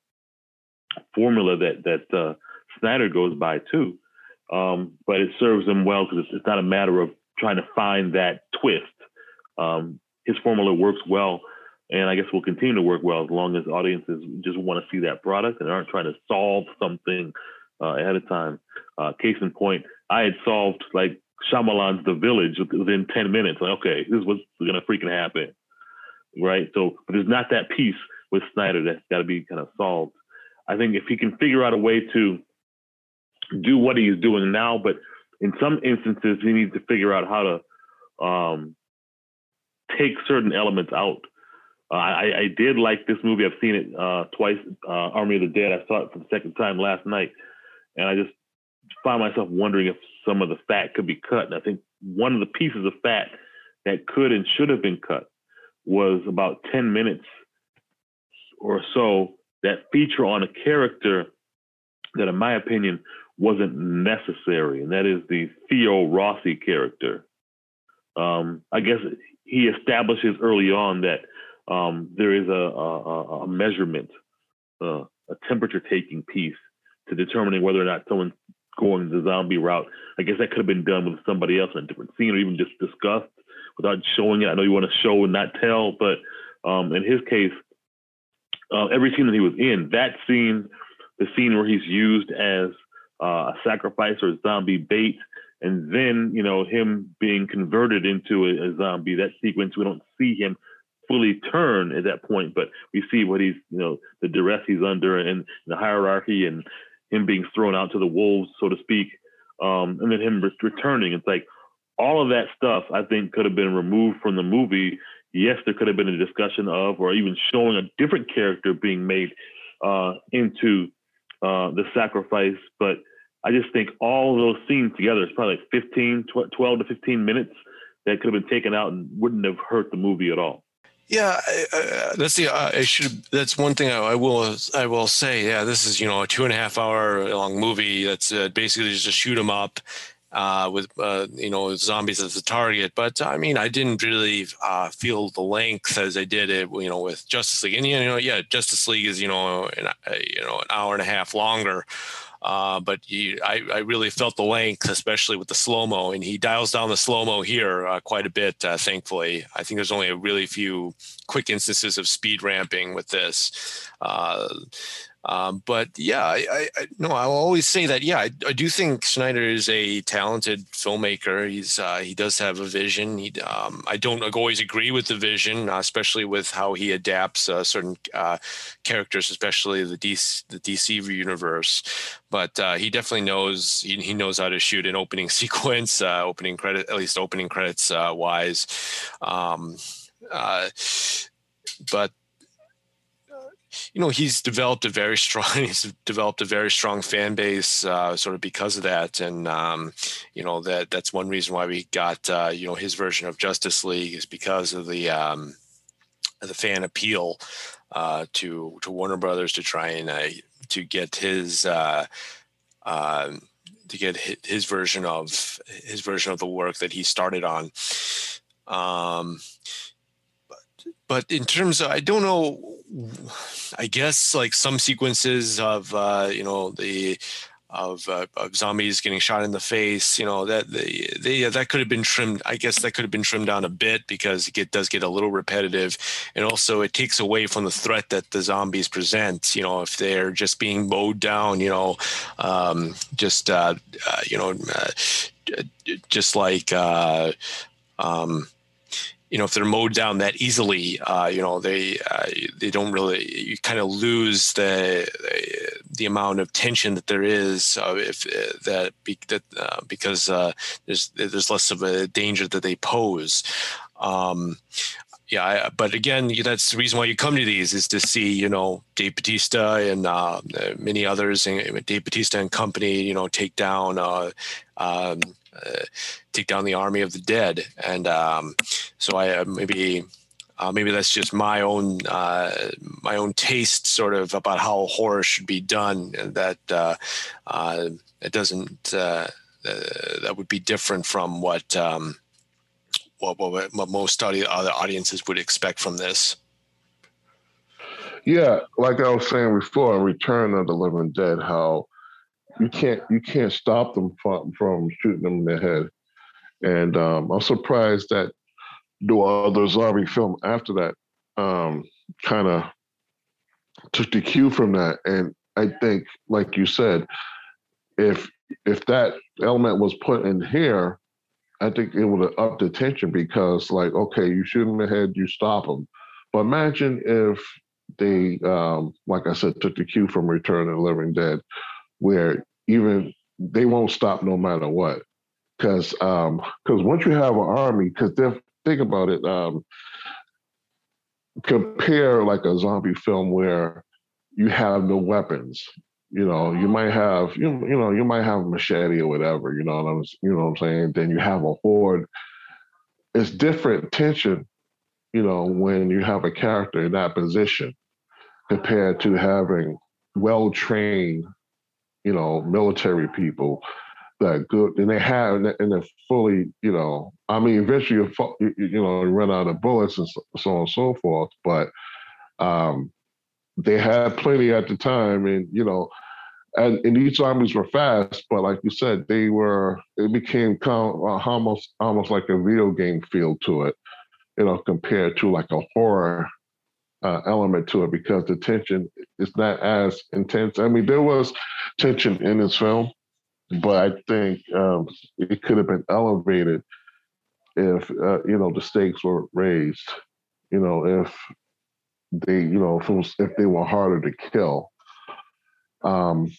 formula that that uh, Snyder goes by too, um, but it serves him well because it's, it's, not a matter of trying to find that twist. Um, his formula works well, and I guess will continue to work well as long as audiences just want to see that product and aren't trying to solve something uh, ahead of time. Uh, case in point, I had solved like Shyamalan's The Village within 10 minutes. Like, okay, this is what's going to freaking happen. Right. So, but there's not that piece with Snyder that's got to be kind of solved. I think if he can figure out a way to do what he's doing now, but in some instances, he needs to figure out how to um, take certain elements out. Uh, I, I, did like this movie. I've seen it uh, twice. Uh, Army of the Dead. I saw it for the second time last night, and I just find myself wondering if some of the fat could be cut. And I think one of the pieces of fat that could and should have been cut was about 10 minutes or so that feature on a character that, in my opinion, wasn't necessary, and that is the Theo Rossi character. Um, I guess he establishes early on that um, there is a, a, a measurement, uh, a temperature taking piece to determining whether or not someone's going the zombie route. I guess that could have been done with somebody else in a different scene or even just discussed without showing it. I know you want to show and not tell, but um, in his case, uh, every scene that he was in, that scene, the scene where he's used as uh, a sacrifice or a zombie bait, and then you know him being converted into a, a, zombie. That sequence, we don't see him fully turn at that point, but we see what he's you know the duress he's under and the hierarchy and him being thrown out to the wolves, so to speak, um, and then him re- returning. It's like all of that stuff I think could have been removed from the movie. Yes, there could have been a discussion of, or even showing a different character being made uh, into uh, the sacrifice. But I just think all those scenes together is probably like 15, 12 to 15 minutes that could have been taken out and wouldn't have hurt the movie at all. Yeah, uh, that's the uh, I should. That's one thing I, I, will I will say. Yeah, this is you know a two and a half hour long movie. That's uh, basically just a shoot 'em up uh, with uh, you know zombies as the target. But I mean, I didn't really uh, feel the length as I did it, you know, with Justice League. And you know, yeah, Justice League is you know an, you know an hour and a half longer. Uh, but he, I, I, really felt the length, especially with the slow mo, and he dials down the slow mo here uh, quite a bit. Uh, thankfully, I think there's only a really few quick instances of speed ramping with this. Um, but yeah, I, I, no, I'll always say that. Yeah, I, I, do think Snyder is a talented filmmaker. He's uh, he does have a vision. He, um, I don't always agree with the vision, uh, especially with how he adapts uh, certain uh, characters, especially the DC the DC universe. But uh, he definitely knows he, he, knows how to shoot an opening sequence, opening credit, at least opening credits wise. Um, but you know he's developed a very strong he's developed a very strong fan base uh, sort of because of that and um, you know that that's one reason why we got uh, you know his version of Justice League is because of the um, the fan appeal uh, to to Warner Brothers to try and uh, to get his uh, um, to get his version of his version of the work that he started on. Um, but in terms of, I don't know, I guess like some sequences of, uh, you know, the, of, uh, of zombies getting shot in the face, you know, that they, they, yeah, that could have been trimmed. I guess that could have been trimmed down a bit because it does get a little repetitive. And also it takes away from the threat that the zombies present, you know, if they're just being mowed down, you know, um, just, uh, uh you know, uh, just like, uh, um, you know if they're mowed down that easily uh, you know they uh, they don't really you kind of lose the the amount of tension that there is uh, if uh, that, be, that uh, because uh, there's there's less of a danger that they pose. Um, yeah, I, but again, that's the reason why you come to these is to see, you know, Dave Batista and uh, many others, and Dave Batista and company, you know, take down uh, um, take down the army of the dead. And um, so I uh, maybe uh, maybe that's just my own uh, my own taste, sort of about how horror should be done. That uh, uh, it doesn't that would be different from what um, what, what, what most other audiences would expect from this. Yeah, like I was saying before, Return of the Living Dead, how you can't you can't stop them from from shooting them in the head. And um, I'm surprised that no other zombie film after that um, kind of took the cue from that. And I think, like you said, if if that element was put in here, I think it would have upped the tension because, like, okay, you shoot them ahead, you stop them. But imagine if they, um, like I said, took the cue from Return of the Living Dead, where even they won't stop no matter what. Because um, because um, once you have an army, because think about it, um, compare like a zombie film where you have no weapons you know, you might have you you know you might have a machete or whatever. You know what I'm you know what I'm saying. Then you have a horde. It's different tension, you know, when you have a character in that position compared to having well trained, you know, military people that good and they have and they're fully, you know, I mean, eventually you you know you run out of bullets and so on and so forth, but um, they had plenty at the time, and you know, and, and these zombies were fast, but like you said, they were. It became kind of uh, almost almost like a video game feel to it, you know, compared to like a horror uh, element to it because the tension is not as intense. I mean, there was tension in this film, but I think um, it could have been elevated if uh, you know the stakes were raised. You know, if they, you know, if, it was, if they were harder to kill. Um,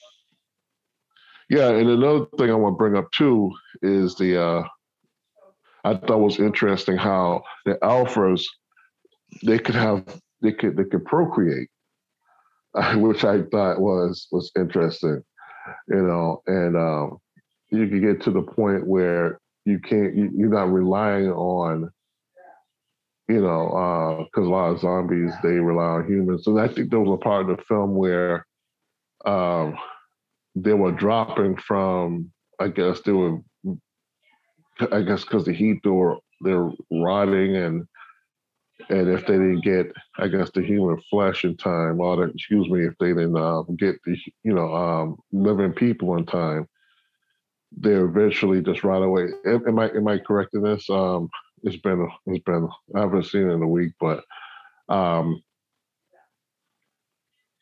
yeah, and another thing I want to bring up too is the uh, I thought was interesting how the alphas they could have they could they could procreate, which I thought was was interesting, you know, and um, you could get to the point where you can't you, you're not relying on you know, because uh, a lot of zombies they rely on humans, and I think there was a part of the film where um, they were dropping from I guess they were I guess because the heat they were they're rotting and and if they didn't get I guess the human flesh in time or the, excuse me if they didn't uh, get the you know um, living people in time they eventually just rot away. Am, I am I correct in this? Um, it's been it's been I haven't seen it in a week, but um,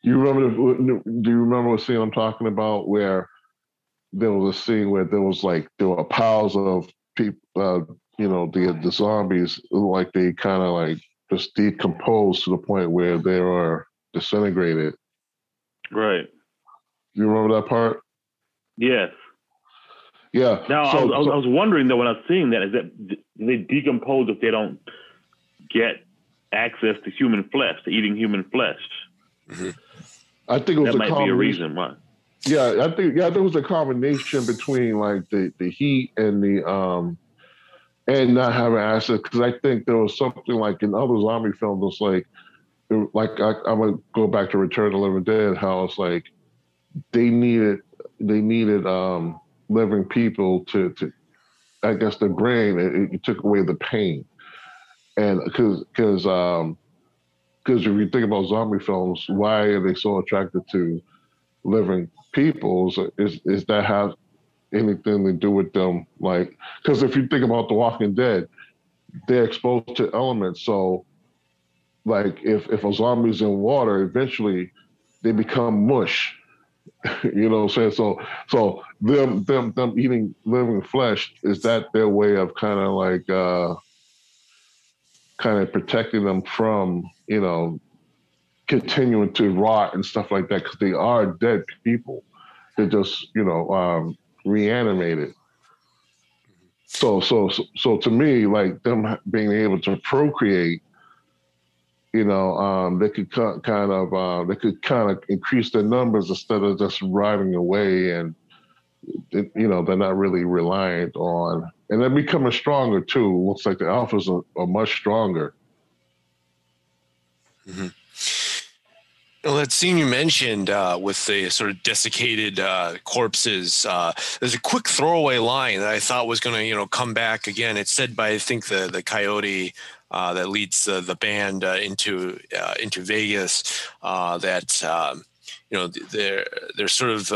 you remember? Do you remember what scene I'm talking about where there was a scene where there was like there were piles of people, uh, you know, the the zombies, like they kind of like just decomposed to the point where they are disintegrated. Right. You remember that part? Yes. Yeah. Now so, I, was, so, I was wondering though when I was seeing that is that they decompose if they don't get access to human flesh, to eating human flesh. Mm-hmm. I think it was that might be a reason why. Yeah, I think yeah, there was a combination between like the the heat and the um and not have an access because I think there was something like in other zombie films, like like I, I'm gonna go back to Return of the Living Dead, how it's like they needed they needed um living people to to I guess the brain it, it took away the pain and because because um because if you think about zombie films, why are they so attracted to living peoples? Is is that have anything to do with them? Like, because if you think about The Walking Dead, they're exposed to elements. So, like, if if a zombie's in water, eventually they become mush. you know what I'm saying? So so them them them eating living flesh, is that their way of kind of like uh kind of protecting them from, you know, continuing to rot and stuff like that because they are dead people. They're just, you know, um, reanimated. So, so, so, so to me, like them being able to procreate, you know, um, they could kind of, uh, they could kind of increase their numbers instead of just riding away and, you know, they're not really reliant on and they're becoming stronger too. Looks like the alphas are, are much stronger. Mm-hmm. Well, that scene you mentioned uh, with the sort of desiccated uh, corpses, uh, there's a quick throwaway line that I thought was going to, you know, come back again. It's said by I think the the coyote uh, that leads the, band uh, into uh, into Vegas that um, you know they're they're sort of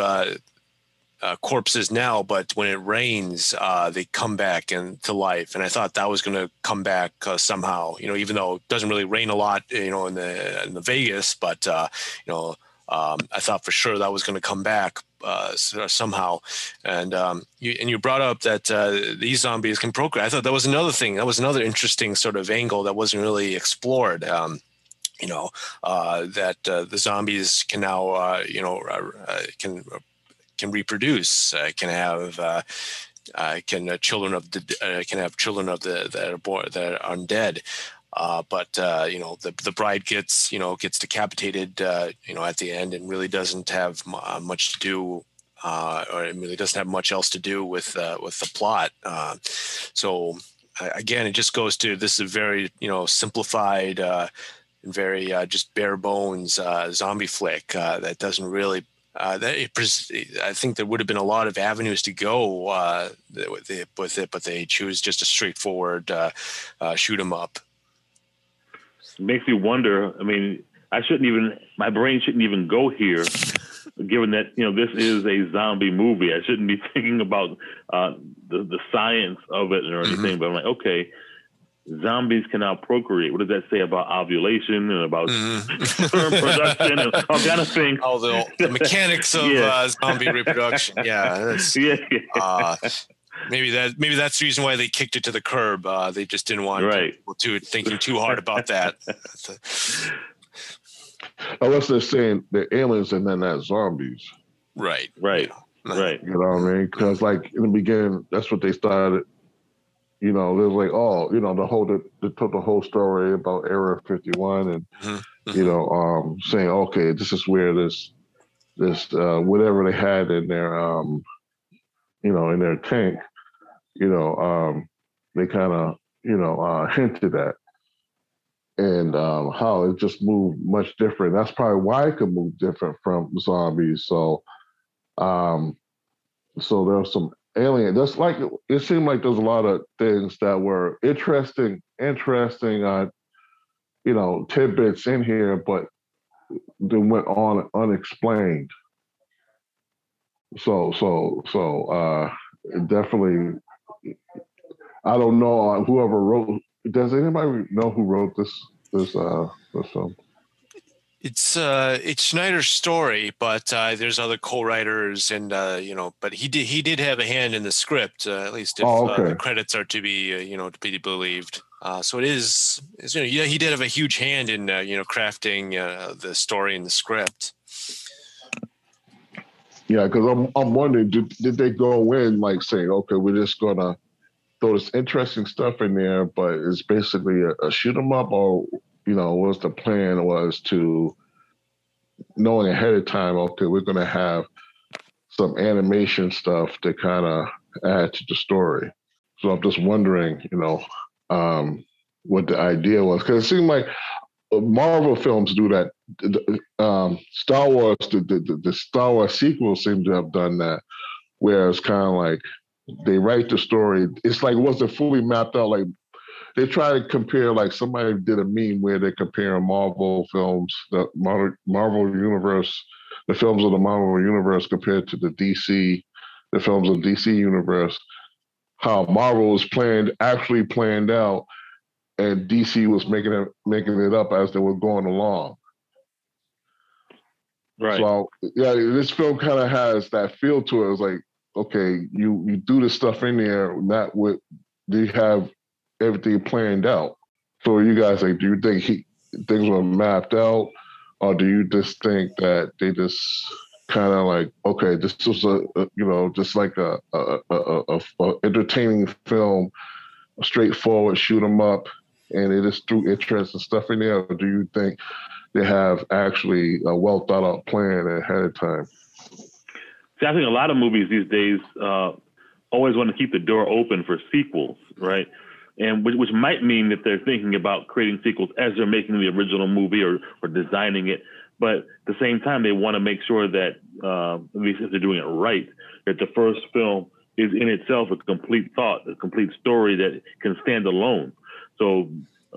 uh, corpses now, but when it rains, uh, they come back and to life. And I thought that was going to come back uh, somehow. You know, even though it doesn't really rain a lot, you know, in the in the Vegas, but uh, you know, um, I thought for sure that was going to come back uh, somehow. And um, you and you brought up that uh, these zombies can procreate. I thought that was another thing. That was another interesting sort of angle that wasn't really explored. Um, you know uh, that uh, the zombies can now uh, you know can can reproduce, can have. can children of the can have children of the that are born that are undead, uh, but uh, you know the the bride gets you know gets decapitated uh, you know at the end and really doesn't have much to do or it really doesn't have much else to do with with the plot. so again, it just goes to this is a very you know simplified and very uh, just bare bones uh, zombie flick uh, that doesn't really. Uh, that it, I think there would have been a lot of avenues to go uh, with it, with it, but they choose just a straightforward uh, shoot 'em up. Makes me wonder. I mean, I shouldn't even. My brain shouldn't even go here, given that you know this is a zombie movie. I shouldn't be thinking about the the science of it or anything. Mm-hmm. But I'm like, okay, zombies cannot procreate. What does that say about ovulation and about mm. sperm production and all kind of things? All the, the mechanics of yeah. uh, zombie reproduction. Yeah, yeah. Uh, maybe that maybe that's the reason why they kicked it to the curb. Uh, they just didn't want right. people to thinking too hard about that. Unless they're saying they're aliens and then not zombies. Right. Right. Yeah. Right. You know what I mean? Because like in the beginning, that's what they started you know, there's like, oh, you know, the whole the, the took the whole story about Area 51 and mm-hmm. you know, um, saying, okay, this is where this this uh, whatever they had in their um, you know, in their tank, you know, um, they kind of you know uh, hinted at and um, how it just moved much different. That's probably why it could move different from zombies. So, um, so there are some Alien. That's like it seemed like there's a lot of things that were interesting, interesting, uh, you know, tidbits in here, but they went on unexplained. So, so, so, uh, definitely. I don't know uh, whoever wrote. Does anybody know who wrote this this uh this film? It's uh, it's Snyder's story, but uh, there's other co-writers, and uh, you know, but he did he did have a hand in the script, uh, at least if oh, uh, the credits are to be uh, you know to be believed. Uh, so it is, you know, yeah, he did have a huge hand in uh, you know crafting uh, the story and the script. Yeah, because I'm I'm wondering, did did they go in like saying, okay, we're just gonna throw this interesting stuff in there, but it's basically a, a shoot 'em up, or you know, was the plan was to knowing ahead of time, okay, we're going to have some animation stuff to kind of add to the story. So I'm just wondering, you know, um, what the idea was because it seemed like Marvel films do that. Um, Star Wars, the, the, the Star Wars sequels seem to have done that, where it's kind of like they write the story. It's like it wasn't fully mapped out. Like they try to compare like somebody did a meme where they're comparing Marvel films, the Marvel universe, the films of the Marvel universe compared to the DC, the films of DC universe. How Marvel was planned, actually planned out, and DC was making it making it up as they were going along. Right. So yeah, this film kind of has that feel to it. It's like, okay, you you do this stuff in there, not with do you have everything planned out. So you guys like, do you think he things were mapped out, or do you just think that they just kind of like, okay, this was a, a, you know just like a a, a, a entertaining film, straightforward shoot 'em up, and it just threw interest and stuff in there, or do you think they have actually a well thought out plan ahead of time? See, I think a lot of movies these days uh, always want to keep the door open for sequels, right? And which, which, might mean that they're thinking about creating sequels as they're making the original movie or, or designing it. But at the same time, they want to make sure that, uh, at least if they're doing it right, that the first film is in itself a complete thought, a complete story that can stand alone. So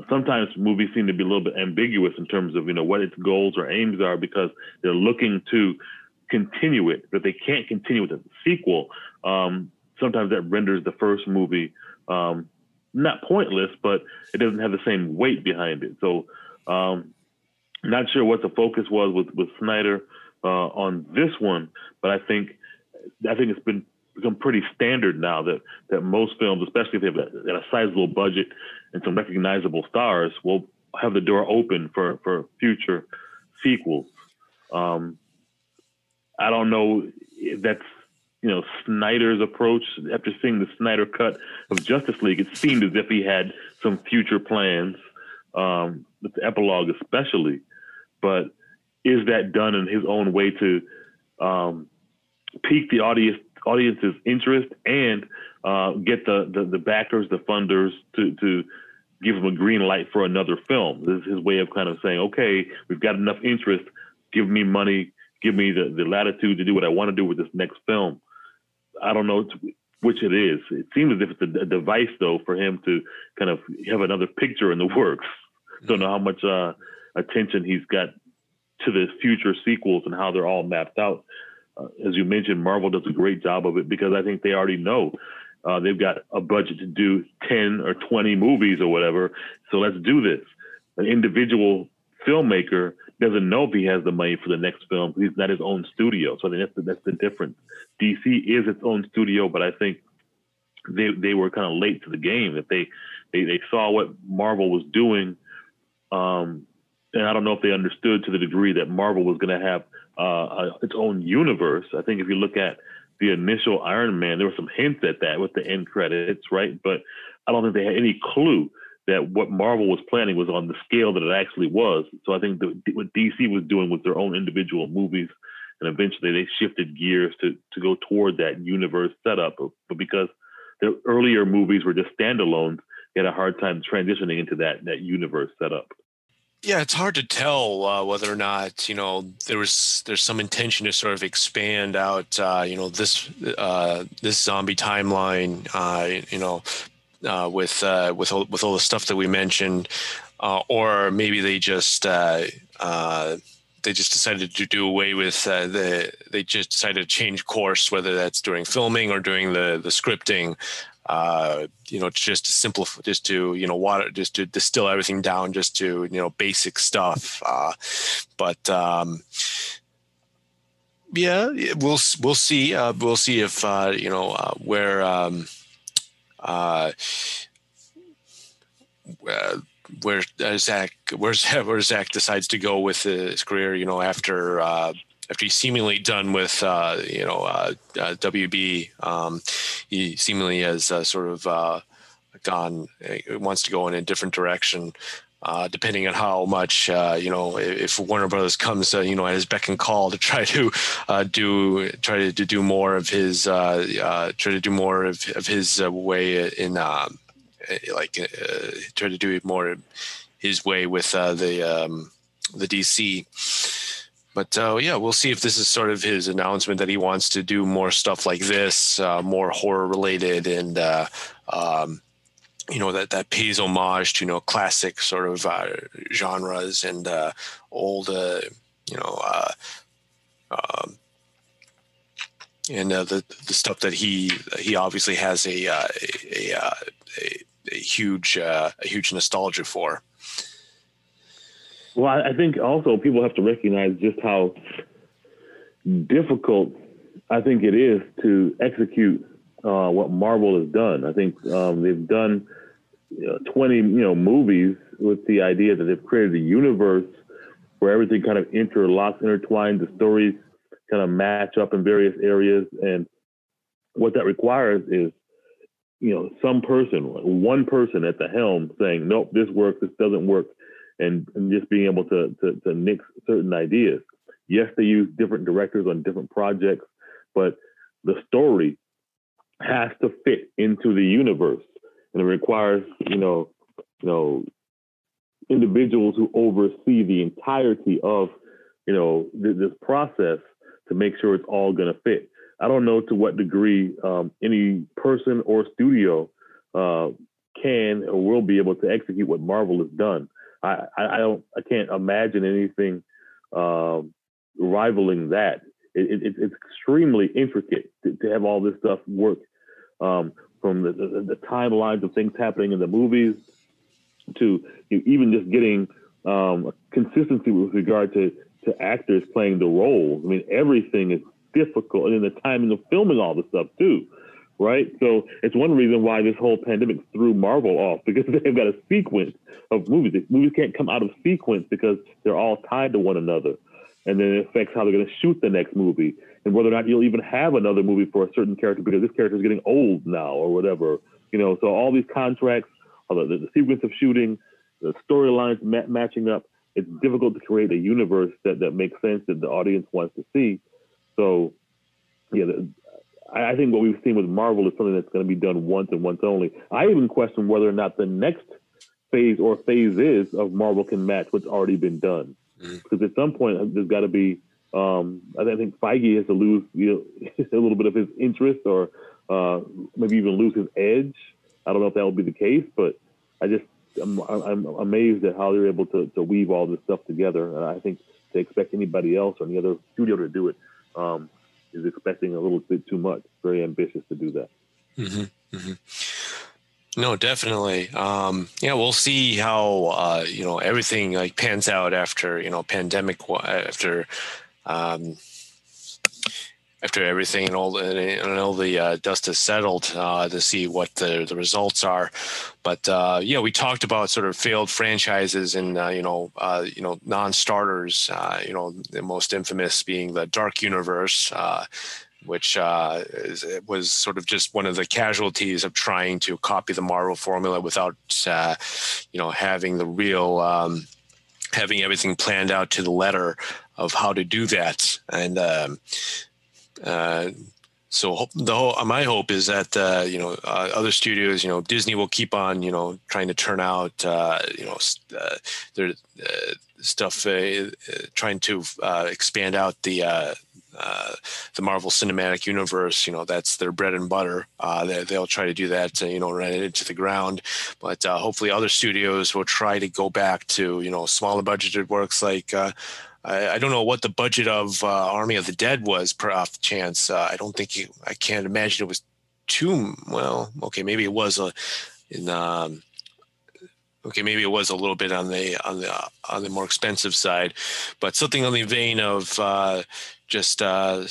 sometimes movies seem to be a little bit ambiguous in terms of you know what its goals or aims are because they're looking to continue it, but they can't continue with a sequel. Um, sometimes that renders the first movie um, not pointless, but it doesn't have the same weight behind it. So, um, not sure what the focus was with with Snyder uh, on this one, but I think I think it's been become pretty standard now that that most films, especially if they have a, a sizable budget and some recognizable stars, will have the door open for for future sequels. Um, I don't know if that's you know Snyder's approach. After seeing the Snyder cut of Justice League, it seemed as if he had some future plans um, with the epilogue, especially. But is that done in his own way to um, pique the audience audience's interest and uh, get the, the, the backers, the funders to to give him a green light for another film. This is his way of kind of saying, okay, we've got enough interest. Give me money. Give me the, the latitude to do what I want to do with this next film. I don't know which it is. It seems as if it's a, device, though, for him to kind of have another picture in the works. Don't know how much uh, attention he's got to the future sequels and how they're all mapped out uh, as you mentioned, Marvel does a great job of it because I think they already know uh, they've got a budget to do 10 or 20 movies or whatever. So let's do this. An individual filmmaker doesn't know if he has the money for the next film. He's not his own studio. So I think that's the, that's the difference. DC is its own studio, but I think they they were kind of late to the game. That they they they saw what Marvel was doing, um, and I don't know if they understood to the degree that Marvel was going to have uh, its own universe. I think if you look at the initial Iron Man, there were some hints at that with the end credits, right? But I don't think they had any clue that what Marvel was planning was on the scale that it actually was. So I think the, what DC was doing with their own individual movies, and eventually they shifted gears to to go toward that universe setup. But because the earlier movies were just standalones, they had a hard time transitioning into that that universe setup. Yeah, it's hard to tell uh, whether or not you know there was there's some intention to sort of expand out uh, you know this uh, this zombie timeline uh, you know uh, with uh, with all, with all the stuff that we mentioned, or maybe they just they just decided to do away with the they just decided to change course whether that's during filming or during the the scripting uh, you know, just to simplify, just to, you know, water, just to distill everything down just to, you know, basic stuff. Uh, but, um, yeah, we'll, we'll see. Uh, we'll see if, uh, you know, uh, where, um, uh, uh, where Zack, where, where Zack decides to go with his career, you know, after, uh, after he's seemingly done with uh, you know uh, uh, WB, um, he seemingly has uh, sort of gone wants to go in a different direction. Depending on how much you know, if Warner Brothers comes, you know, at his beck and call to try to do try to, to, do more of his try to do more of, of his way in um, like try to do it more his way with the um, the DC but uh, yeah, we'll see if this is sort of his announcement that he wants to do more stuff like this, uh, more horror related, and uh, um, you know that that pays homage to you know classic sort of uh, genres and uh, old uh, you know. Uh um, and the the stuff that he he obviously has a a, a, a, a huge a huge nostalgia for. Well, I think also people have to recognize just how difficult I think it is to execute uh, what Marvel has done. I think um, they've done Uh, 20 you know movies with the idea that they've created a universe where everything kind of interlocks, intertwined. The stories kind of match up in various areas, and what that requires is you know some person, one person at the helm saying, "Nope, this works. This doesn't work." and, and just being able to, to, to mix certain ideas. Yes, they use different directors on different projects, but the story has to fit into the universe, and it requires you know you know individuals who oversee the entirety of you know th- this process to make sure it's all going to fit. I don't know to what degree um, any person or studio uh, can or will be able to execute what Marvel has done. I, I, don't I can't imagine anything um, rivaling that. it, it, it's extremely intricate to, to, have all this stuff work um, from the, the, the, timelines of things happening in the movies to you know, even just getting um, consistency with regard to, to actors playing the roles. I mean, everything is difficult, and then the timing of filming all the stuff too right? So it's one reason why this whole pandemic threw Marvel off because they've got a sequence of movies. The movies can't come out of sequence because they're all tied to one another. And then it affects how they're going to shoot the next movie and whether or not you'll even have another movie for a certain character because this character is getting old now or whatever. You know, so all these contracts, the, the sequence of shooting, the storylines ma- matching up, it's difficult to create a universe that, that makes sense that the audience wants to see. So, yeah, the, I think what we've seen with Marvel is something that's going to be done once and once only. I even question whether or not the next phase or phases of Marvel can match what's already been done. Mm-hmm. Because at some point, there's got to be. Um, I think Feige has to lose you know, a little bit of his interest, or uh, maybe even lose his edge. I don't know if that will be the case, but I just I'm, I'm amazed at how they're able to, to weave all this stuff together. And I think to expect anybody else or any other studio to do it um, is expecting a little bit too much. Very ambitious to do that. Mm-hmm. Mm-hmm. No, definitely. Um, yeah, we'll see how uh, you know everything like pans out after you know pandemic after um, after everything and all the, and all the uh, dust has settled uh, to see what the, the results are. But uh, yeah, we talked about sort of failed franchises and uh, you know uh, you know non-starters. Uh, you know the most infamous being the Dark Universe. which is, was sort of just one of the casualties of trying to copy the Marvel formula without, you know, having the real um, having everything planned out to the letter of how to do that. And um, uh, so the whole my hope is that uh, you know uh, other studios, you know, Disney will keep on you know trying to turn out uh, you know uh, their uh, stuff, trying to expand out the. the Marvel Cinematic Universe, you know, that's their bread and butter. they, will try to do that, to, you know, run it into the ground. But hopefully, other studios will try to go back to, you know, smaller budgeted works like I, I, don't know what the budget of uh, Army of the Dead was per off chance. Uh, I don't think you, I can't imagine it was too well. Okay, maybe it was a in. Um, okay, maybe it was a little bit on the on the on the more expensive side, but something on the vein of uh, just uh,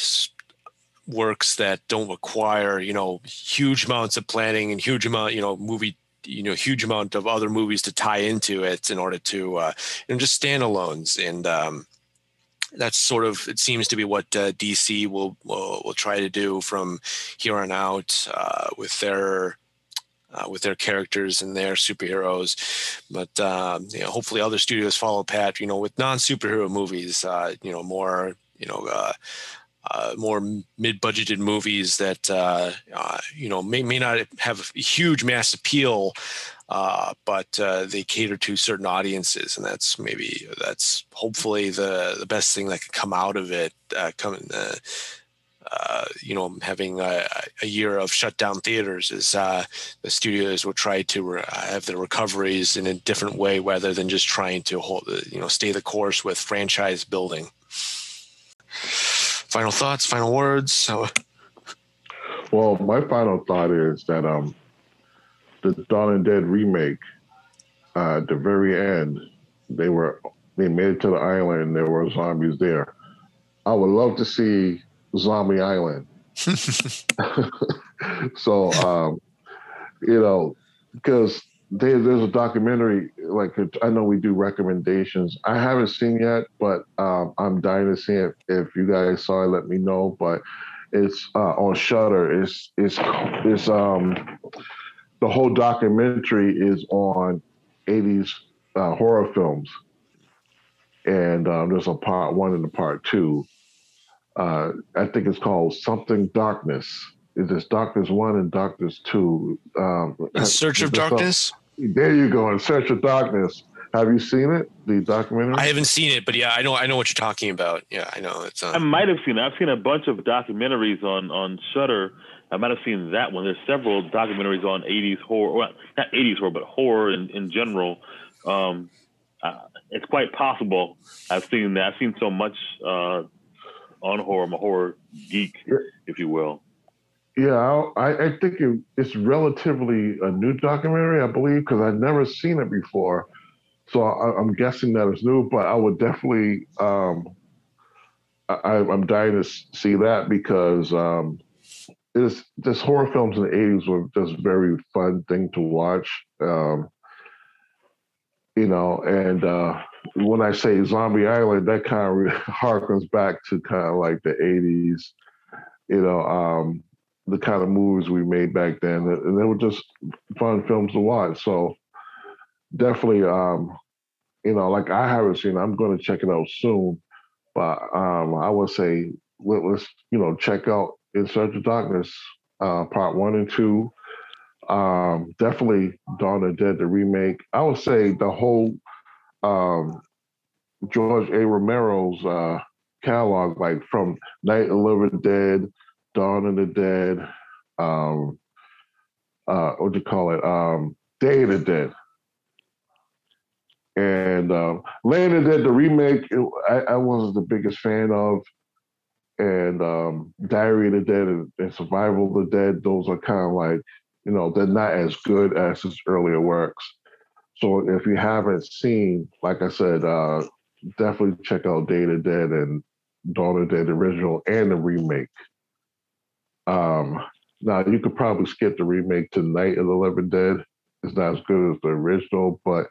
works that don't require you know huge amounts of planning and huge amount you know movie you know huge amount of other movies to tie into it in order to uh, know just standalones and um, that's sort of it seems to be what uh, DC will, will, will try to do from here on out uh, with their uh, with their characters and their superheroes. But um, you know, hopefully, other studios follow pat. You know, with non superhero movies, uh, you know, more you know. Uh, uh, more mid-budgeted movies that you know may, may not have a huge mass appeal, uh, but uh, they cater to certain audiences, and that's maybe that's hopefully the the best thing that could come out of it. Uh, coming, uh, uh, you know, having a, a, year of shut down theaters is uh, the studios will try to re- have the recoveries in a different way, rather than just trying to hold, you know, stay the course with franchise building. Final thoughts, final words. So. Well, my final thought is that um, the Dawn and Dead remake, uh, at the very end, they were they made it to the island and there were zombies there. I would love to see Zombie Island. so, um, you know, because there, there's a documentary, like I know we do recommendations. I haven't seen yet, but um, I'm dying to see it. If you guys saw it, let me know. But it's uh, on Shudder. It's it's it's um the whole documentary is on 80s uh, horror films. And um, there's a part one and a part two. Uh, I think it's called Something Darkness. Is this Darkness One and Darkness Two? Um, in Search of Darkness? there you go. In Search of Darkness. Have you seen it? The documentary? I haven't seen it, but yeah, I know I know what you're talking about. Yeah, I know it's. Um... I might have seen it. I've seen a bunch of documentaries on on Shudder I might have seen that one. There's several documentaries on 80s horror, well, not 80s horror, but horror in, in general. Um, uh, it's quite possible I've seen that. I've seen so much uh, on horror. I'm a horror geek, if you will. Yeah, I, I think it, it's relatively a new documentary, I believe, because I've never seen it before. So I, am guessing that it's new, but I would definitely, um, I, am dying to see that because um, it's just horror films in the 80s were just very fun thing to watch. Um, you know, and uh, when I say Zombie Island, that kind of harkens back to kind of like the 80s, you know, um, the kind of movies we made back then. And they were just fun films to watch. So definitely, um, you know, like I haven't seen, I'm going to check it out soon. But um, I would say let, us you know check out In Search of Darkness, uh, part one and two. Um, definitely Dawn of the Dead, the remake. I would say the whole um, George A. Romero's uh, catalog, like from Night of the Living Dead, Dawn of the Dead, um, uh, what do you call it? Um, Day of the Dead. And um, Land of the Dead, the remake, I, I, wasn't the biggest fan of. And um, Diary of the Dead and, and Survival of the Dead, those are kind of like, you know, they're not as good as his earlier works. So if you haven't seen, like I said, uh, definitely check out Day of the Dead and Dawn of Dead original and the remake. Um, now you could probably skip the remake to Night of the Living Dead. It's not as good as the original, but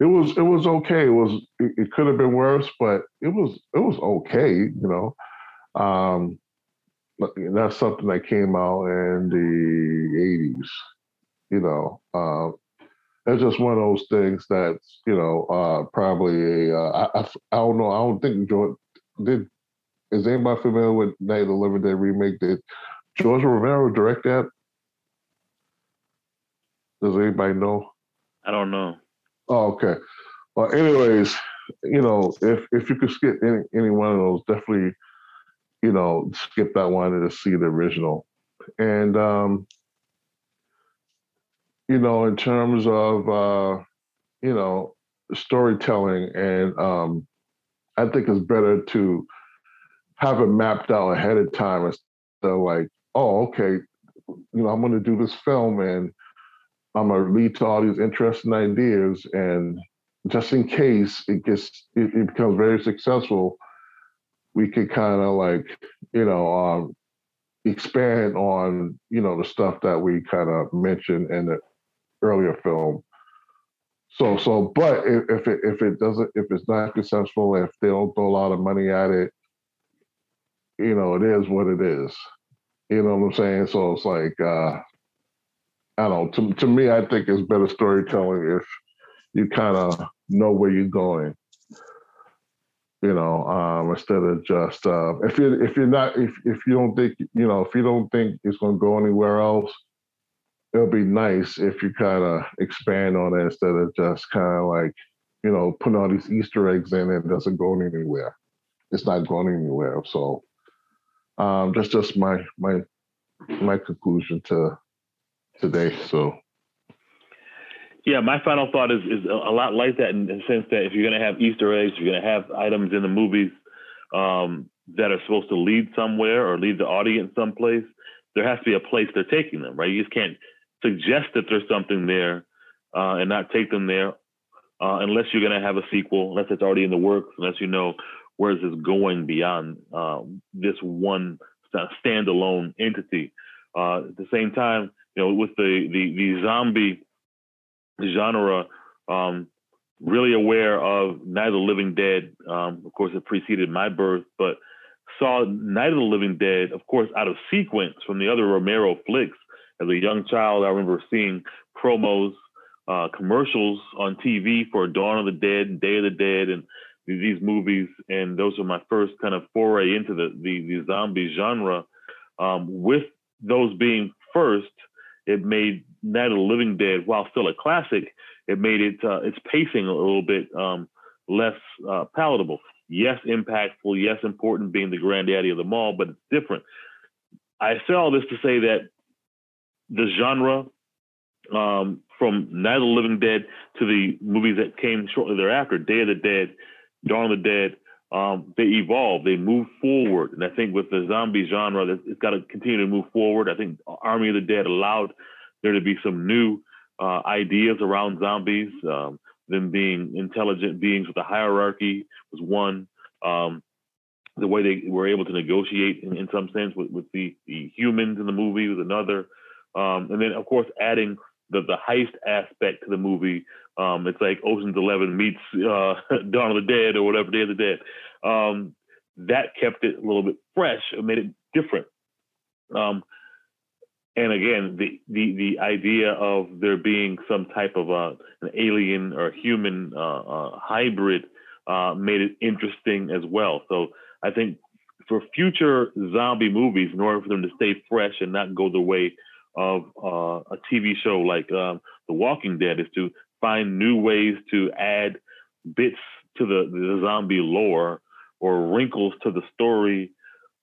it was it was okay. It was it, it could have been worse, but it was it was okay. You know, um, that's something that came out in the '80s. You know, uh, it's just one of those things that's you know uh, probably a uh, I, I, I don't know. I don't think George did. Is anybody familiar with Night of the Living Dead remake? Did George Romero direct that? Does anybody know? I don't know. Oh, okay. Well, anyways, you know, if if you could skip any any one of those, definitely, you know, skip that one and just see the original. And um, you know, in terms of uh, you know, storytelling and um I think it's better to have it mapped out ahead of time instead of like, oh, okay, you know, I'm gonna do this film and I'm gonna lead to all these interesting ideas, and just in case it gets it, it becomes very successful, we could kind of like you know um, expand on you know the stuff that we kind of mentioned in the earlier film. So so, but if, if it if it doesn't if it's not successful, if they don't throw a lot of money at it, you know, it is what it is. You know what I'm saying? So it's like uh I don't know. To, to me, I think it's better storytelling if you kind of know where you're going. You know, um, instead of just uh, if you if you're not if if you don't think you know if you don't think it's going to go anywhere else, it'll be nice if you kind of expand on it instead of just kind of like you know putting all these Easter eggs in and it doesn't go anywhere. It's not going anywhere. So um, that's just my my my conclusion to today. So, yeah, my final thought is is a lot like that in the sense that if you're going to have Easter eggs, you're going to have items in the movies um, that are supposed to lead somewhere or lead the audience someplace. There has to be a place they're taking them, right? You just can't suggest that there's something there uh, and not take them there uh, unless you're going to have a sequel, unless it's already in the works, unless you know where is this going beyond uh, this one standalone entity. Uh, at the same time, you know, with the the, the zombie genre, um, really aware of Night of the Living Dead. Um, of course, it preceded my birth, but saw Night of the Living Dead, of course, out of sequence from the other Romero flicks. As a young child, I remember seeing promos, uh, commercials on TV for Dawn of the Dead, Day of the Dead, and these movies. And those were my first kind of foray into the the, the zombie genre. Um, with those being first, it made Night of the Living Dead, while still a classic, it made it uh, its pacing a little bit um, less uh, palatable. Yes, impactful. Yes, important, being the granddaddy of them all, but it's different. I say all this to say that the genre um, from Night of the Living Dead to the movies that came shortly thereafter, Day of the Dead, Dawn of the Dead, um, they evolve, they move forward. And I think with the zombie genre, it's got to continue to move forward. I think Army of the Dead allowed there to be some new uh, ideas around zombies. Um, them being intelligent beings with a hierarchy was one. Um, the way they were able to negotiate in, in some sense with, with the, the humans in the movie was another. Um, and then, of course, adding the, the heist aspect to the movie. Um, it's like Ocean's Eleven meets uh, Dawn of the Dead or whatever Day of the Dead. Um, that kept it a little bit fresh and made it different. Um, and again, the, the the idea of there being some type of a, an alien or human uh, uh, hybrid uh, made it interesting as well. So I think for future zombie movies, in order for them to stay fresh and not go the way of uh, a TV show like um, The Walking Dead, is to find new ways to add bits to the, the zombie lore or wrinkles to the story.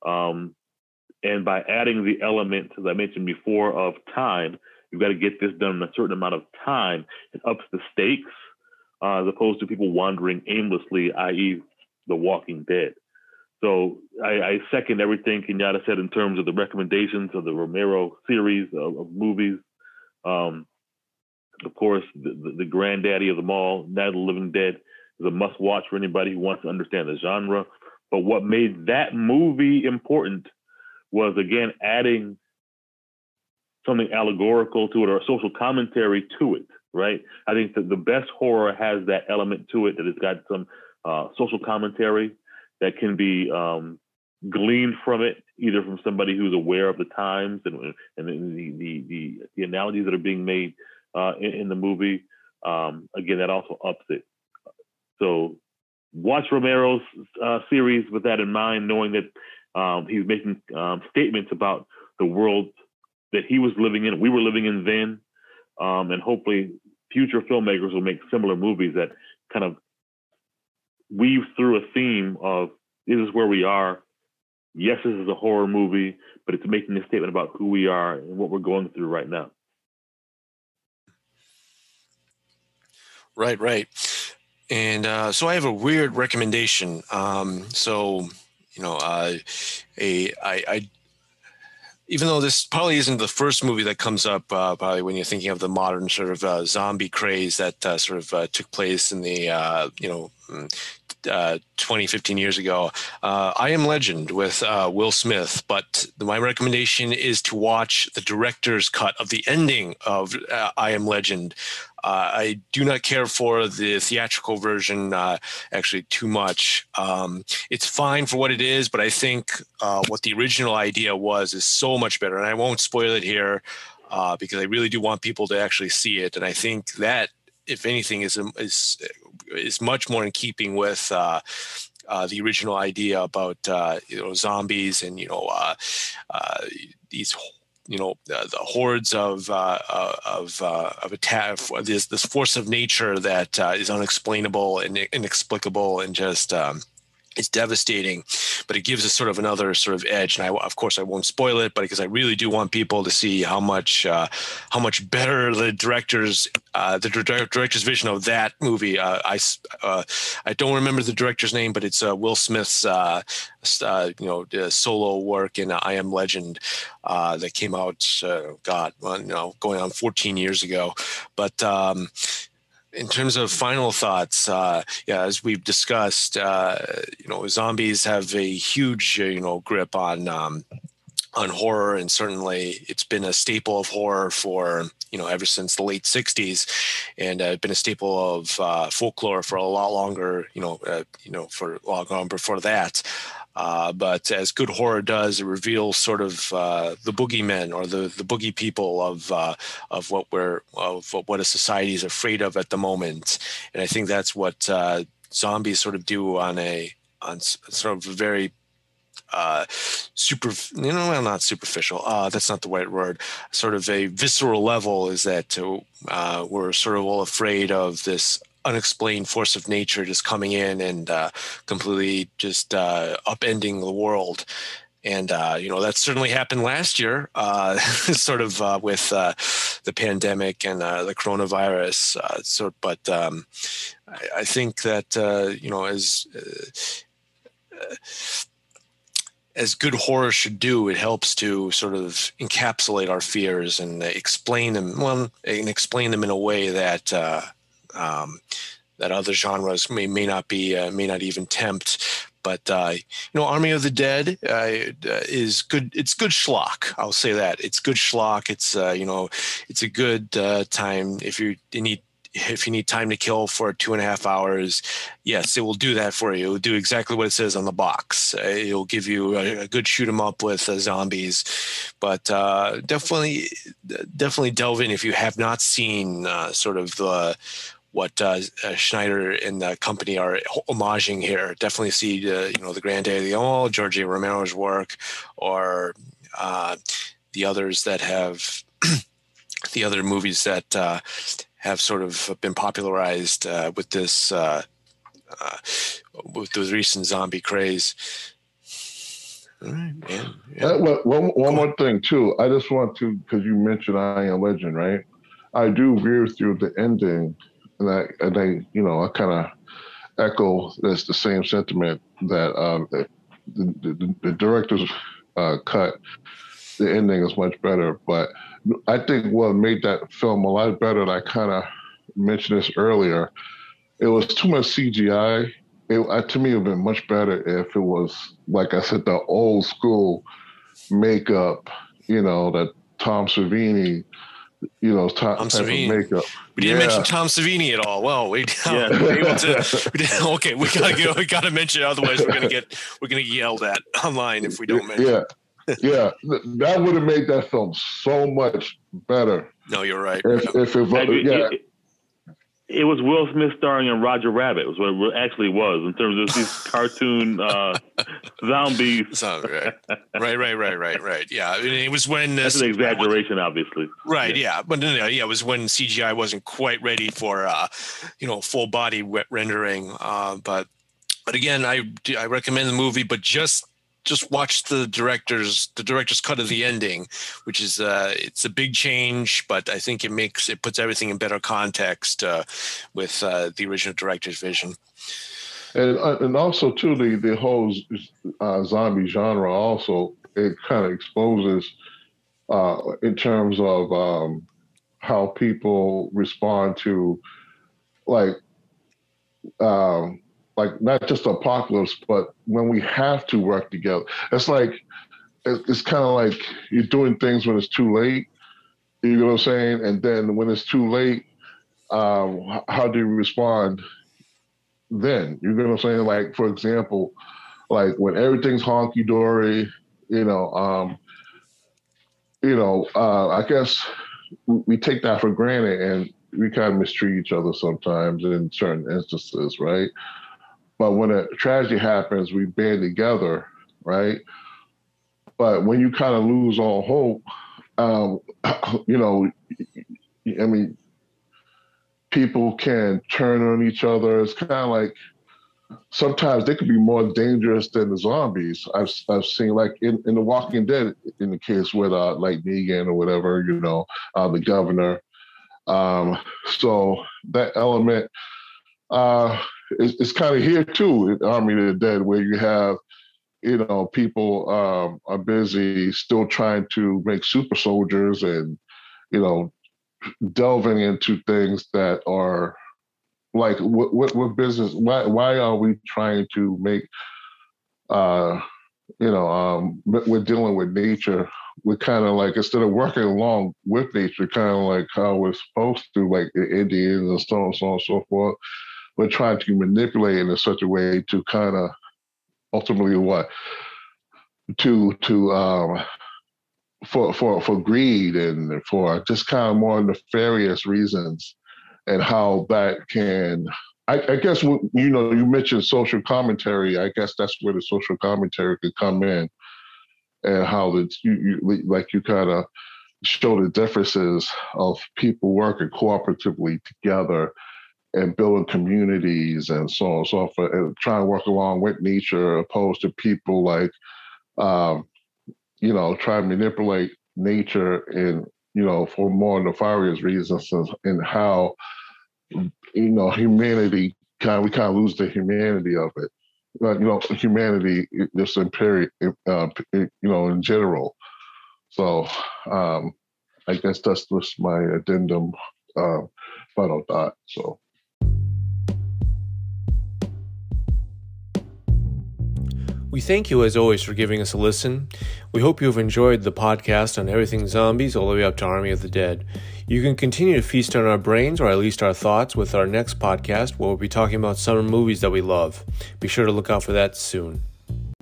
Um, and by adding the element, as I mentioned before, of time, you've got to get this done in a certain amount of time. It ups the stakes uh, as opposed to people wandering aimlessly, i.e., The Walking Dead. So I, I, second everything Kenyatta said in terms of the recommendations of the Romero series of, of movies. Um, of course, the, the, granddaddy of them all, Night of the Living Dead, is a must watch for anybody who wants to understand the genre. But what made that movie important was, again, adding something allegorical to it or a social commentary to it, right? I think that the best horror has that element to it that it's got some uh, social commentary that can be um, gleaned from it, either from somebody who's aware of the times and, and the, the, the, the analogies that are being made uh, in, in, the movie. Um, again, that also ups it. So watch Romero's uh, series with that in mind, knowing that um, he's making um, statements about the world that he was living in, we were living in then, um, and hopefully future filmmakers will make similar movies that kind of weave through a theme of this is where we are. Yes, this is a horror movie, but it's making a statement about who we are and what we're going through right now. Right, right. And uh, so I have a weird recommendation. Um, so, you know, uh, a I, I even though this probably isn't the first movie that comes up, uh, probably when you're thinking of the modern sort of uh, zombie craze that uh, sort of uh, took place in the uh, you know mm, uh, 20, 15 years ago. I Am Legend with Will Smith, but my recommendation is to watch the director's cut of the ending of I Am Legend. Uh, I do not care for the theatrical version uh, actually too much. Um, it's fine for what it is, but I think what the original idea was is so much better. And I won't spoil it here. because I really do want people to actually see it, and I think that if anything, is is is much more in keeping with. Uh, uh, the original idea about uh, you know zombies and you know uh, uh, these you know the hordes of uh, of of attack this this force of nature that is unexplainable and inexplicable and just um, it's devastating, but it gives us sort of another sort of edge. And I, of course, I won't spoil it, but because I really do want people to see how much uh, how much better the director's uh, the director's vision of that movie. Uh, I uh, I don't remember the director's name, but it's uh, Will Smith's uh, you know solo work in I Am Legend uh that came out. God, well, you know, going on 14 years ago, but. Um, in terms of final thoughts, uh, yeah, as we've discussed, uh, you know, zombies have a huge, uh, you know, grip on um, on horror, and certainly it's been a staple of horror for you know ever since the late '60s, and uh, been a staple of uh, folklore for a lot longer. You know, uh, you know, for long on before that. Uh, but as good horror does, it reveals sort of uh, the boogeymen or the, the boogie people of uh, of what we're of what a society is afraid of at the moment, and I think that's what uh, zombies sort of do on a on sort of a very uh, super, you know, well, not superficial. Uh, that's not the right word. Sort of a visceral level is that we're sort of all afraid of this unexplained force of nature just coming in and uh, completely just uh, upending the world. And uh, you know that certainly happened last year, uh, sort of uh, with uh, the pandemic and the coronavirus. so, but um, I, I, think that you know as as good horror should do, it helps to sort of encapsulate our fears and explain them. Well, and explain them in a way that um, that other genres may may not be uh, may not even tempt. But uh, you know, Army of the Dead uh, is good. It's good schlock. I'll say that it's good schlock. It's uh, you know, it's a good uh, time if you need if you need time to kill for two and a half hours, yes, it will do that for you. It will do exactly what it says on the box. Uh, it'll give you a, a good shoot 'em up with uh, zombies, but uh, definitely, definitely delve in if you have not seen uh, sort of the what uh, uh, Snyder and the company are homaging here. Definitely see the you know the Grande Leon, George A. Romero's work, or the others that have. the other movies that uh, have sort of been popularized uh, with this uh, uh, with the recent zombie craze. All right, man. Yeah. Uh, well, one, one more thing too. I just want to because you mentioned I Am Legend, right? I do agree with you the ending, and I and I you know I kind of echo this the same sentiment that um, the, the, the director's uh, cut. The ending is much better, but I think what made that film a lot better, and I kind of mentioned this earlier, it was too much CGI. It, to me, it would have been much better if it was, like I said, the old school makeup, you know, that Tom Savini, you know, Tom, Tom Savini. makeup. We didn't yeah. mention Tom Savini at all. Well, we, yeah. we able to, we did, okay, we gotta get, we gotta mention it. Otherwise, we're gonna get we're gonna get yelled at online if we don't mention. Yeah, yeah, that would have made that film so much better. No, you're right. If, if it, yeah. It, it, was Will Smith starring in Roger Rabbit. Was what it actually was in terms of these cartoon uh, zombies. Right. right, right, right, right, right. Yeah, I mean, it was when uh, that's an exaggeration, obviously. Right. Yeah, yeah. but no, yeah, it was when CGI wasn't quite ready for uh, you know full body rendering. Uh, but but again, I I recommend the movie, but just just watch the director's the director's cut of the ending, which is uh, it's a big change, but I think it makes it puts everything in better context uh, with uh, the original director's vision. And uh, and also too the the whole uh, zombie genre also it kind of exposes uh, in terms of um, how people respond to like um, like not just apocalypse, but when we have to work together. It's like it's kind of like you're doing things when it's too late. You know what I'm saying? And then when it's too late, um, how do you respond then? You know what I'm saying? Like for example, like when everything's honky dory, you know, um, you know, uh, I guess we take that for granted and we kind of mistreat each other sometimes in certain instances, right? But when a tragedy happens, we band together, right? But when you kind of lose all hope, um, you know, I mean, people can turn on each other. It's kind of like sometimes they could be more dangerous than the zombies. I've I've seen like in, in The Walking Dead, in the case with uh, like Negan or whatever, you know, uh, the governor. Um, so that element, uh, it's, it's kind of here too in Army of the Dead, where you have, you know, people um, are busy still trying to make super soldiers and, you know, delving into things that are like what what, what business why why are we trying to make uh you know um we're dealing with nature. We're kind of like instead of working along with nature kind of like how we're supposed to like the indians and so on so on and so forth we're trying to manipulate in such a way to kind of ultimately what? To to um for for for greed and for just kind of more nefarious reasons and how that can I, I, guess you know you mentioned social commentary. I guess that's where the social commentary could come in and how the you, you like you kind of show the differences of people working cooperatively together and building communities and so on and so forth, and trying to work along with nature, opposed to people like, um, you know, try to manipulate nature and you know for more nefarious reasons and how you know humanity kind of, we kind of lose the humanity of it. But, you know, humanity just in period, uh, you know, in general. So um, I guess that's just my addendum, uh, final thought. So. We thank you as always for giving us a listen. We hope you have enjoyed the podcast on everything zombies all the way up to Army of the Dead. You can continue to feast on our brains, or at least our thoughts, with our next podcast where we'll be talking about summer movies that we love. Be sure to look out for that soon.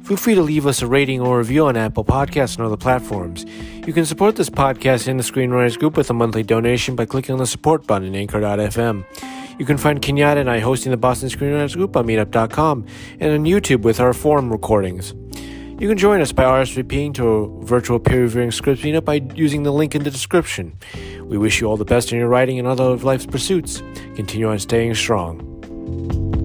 Feel free to leave us a rating or review on Apple Podcasts and other platforms. You can support this podcast in the Screenwriters Group with a monthly donation by clicking on the support button in anchor.fm. You can find Kenyatta and I hosting the Boston Screenwriters Group on meetup.com and on YouTube with our forum recordings. You can join us by RSVPing to a virtual peer reviewing scripts meetup by using the link in the description. We wish you all the best in your writing and other of life's pursuits. Continue on staying strong.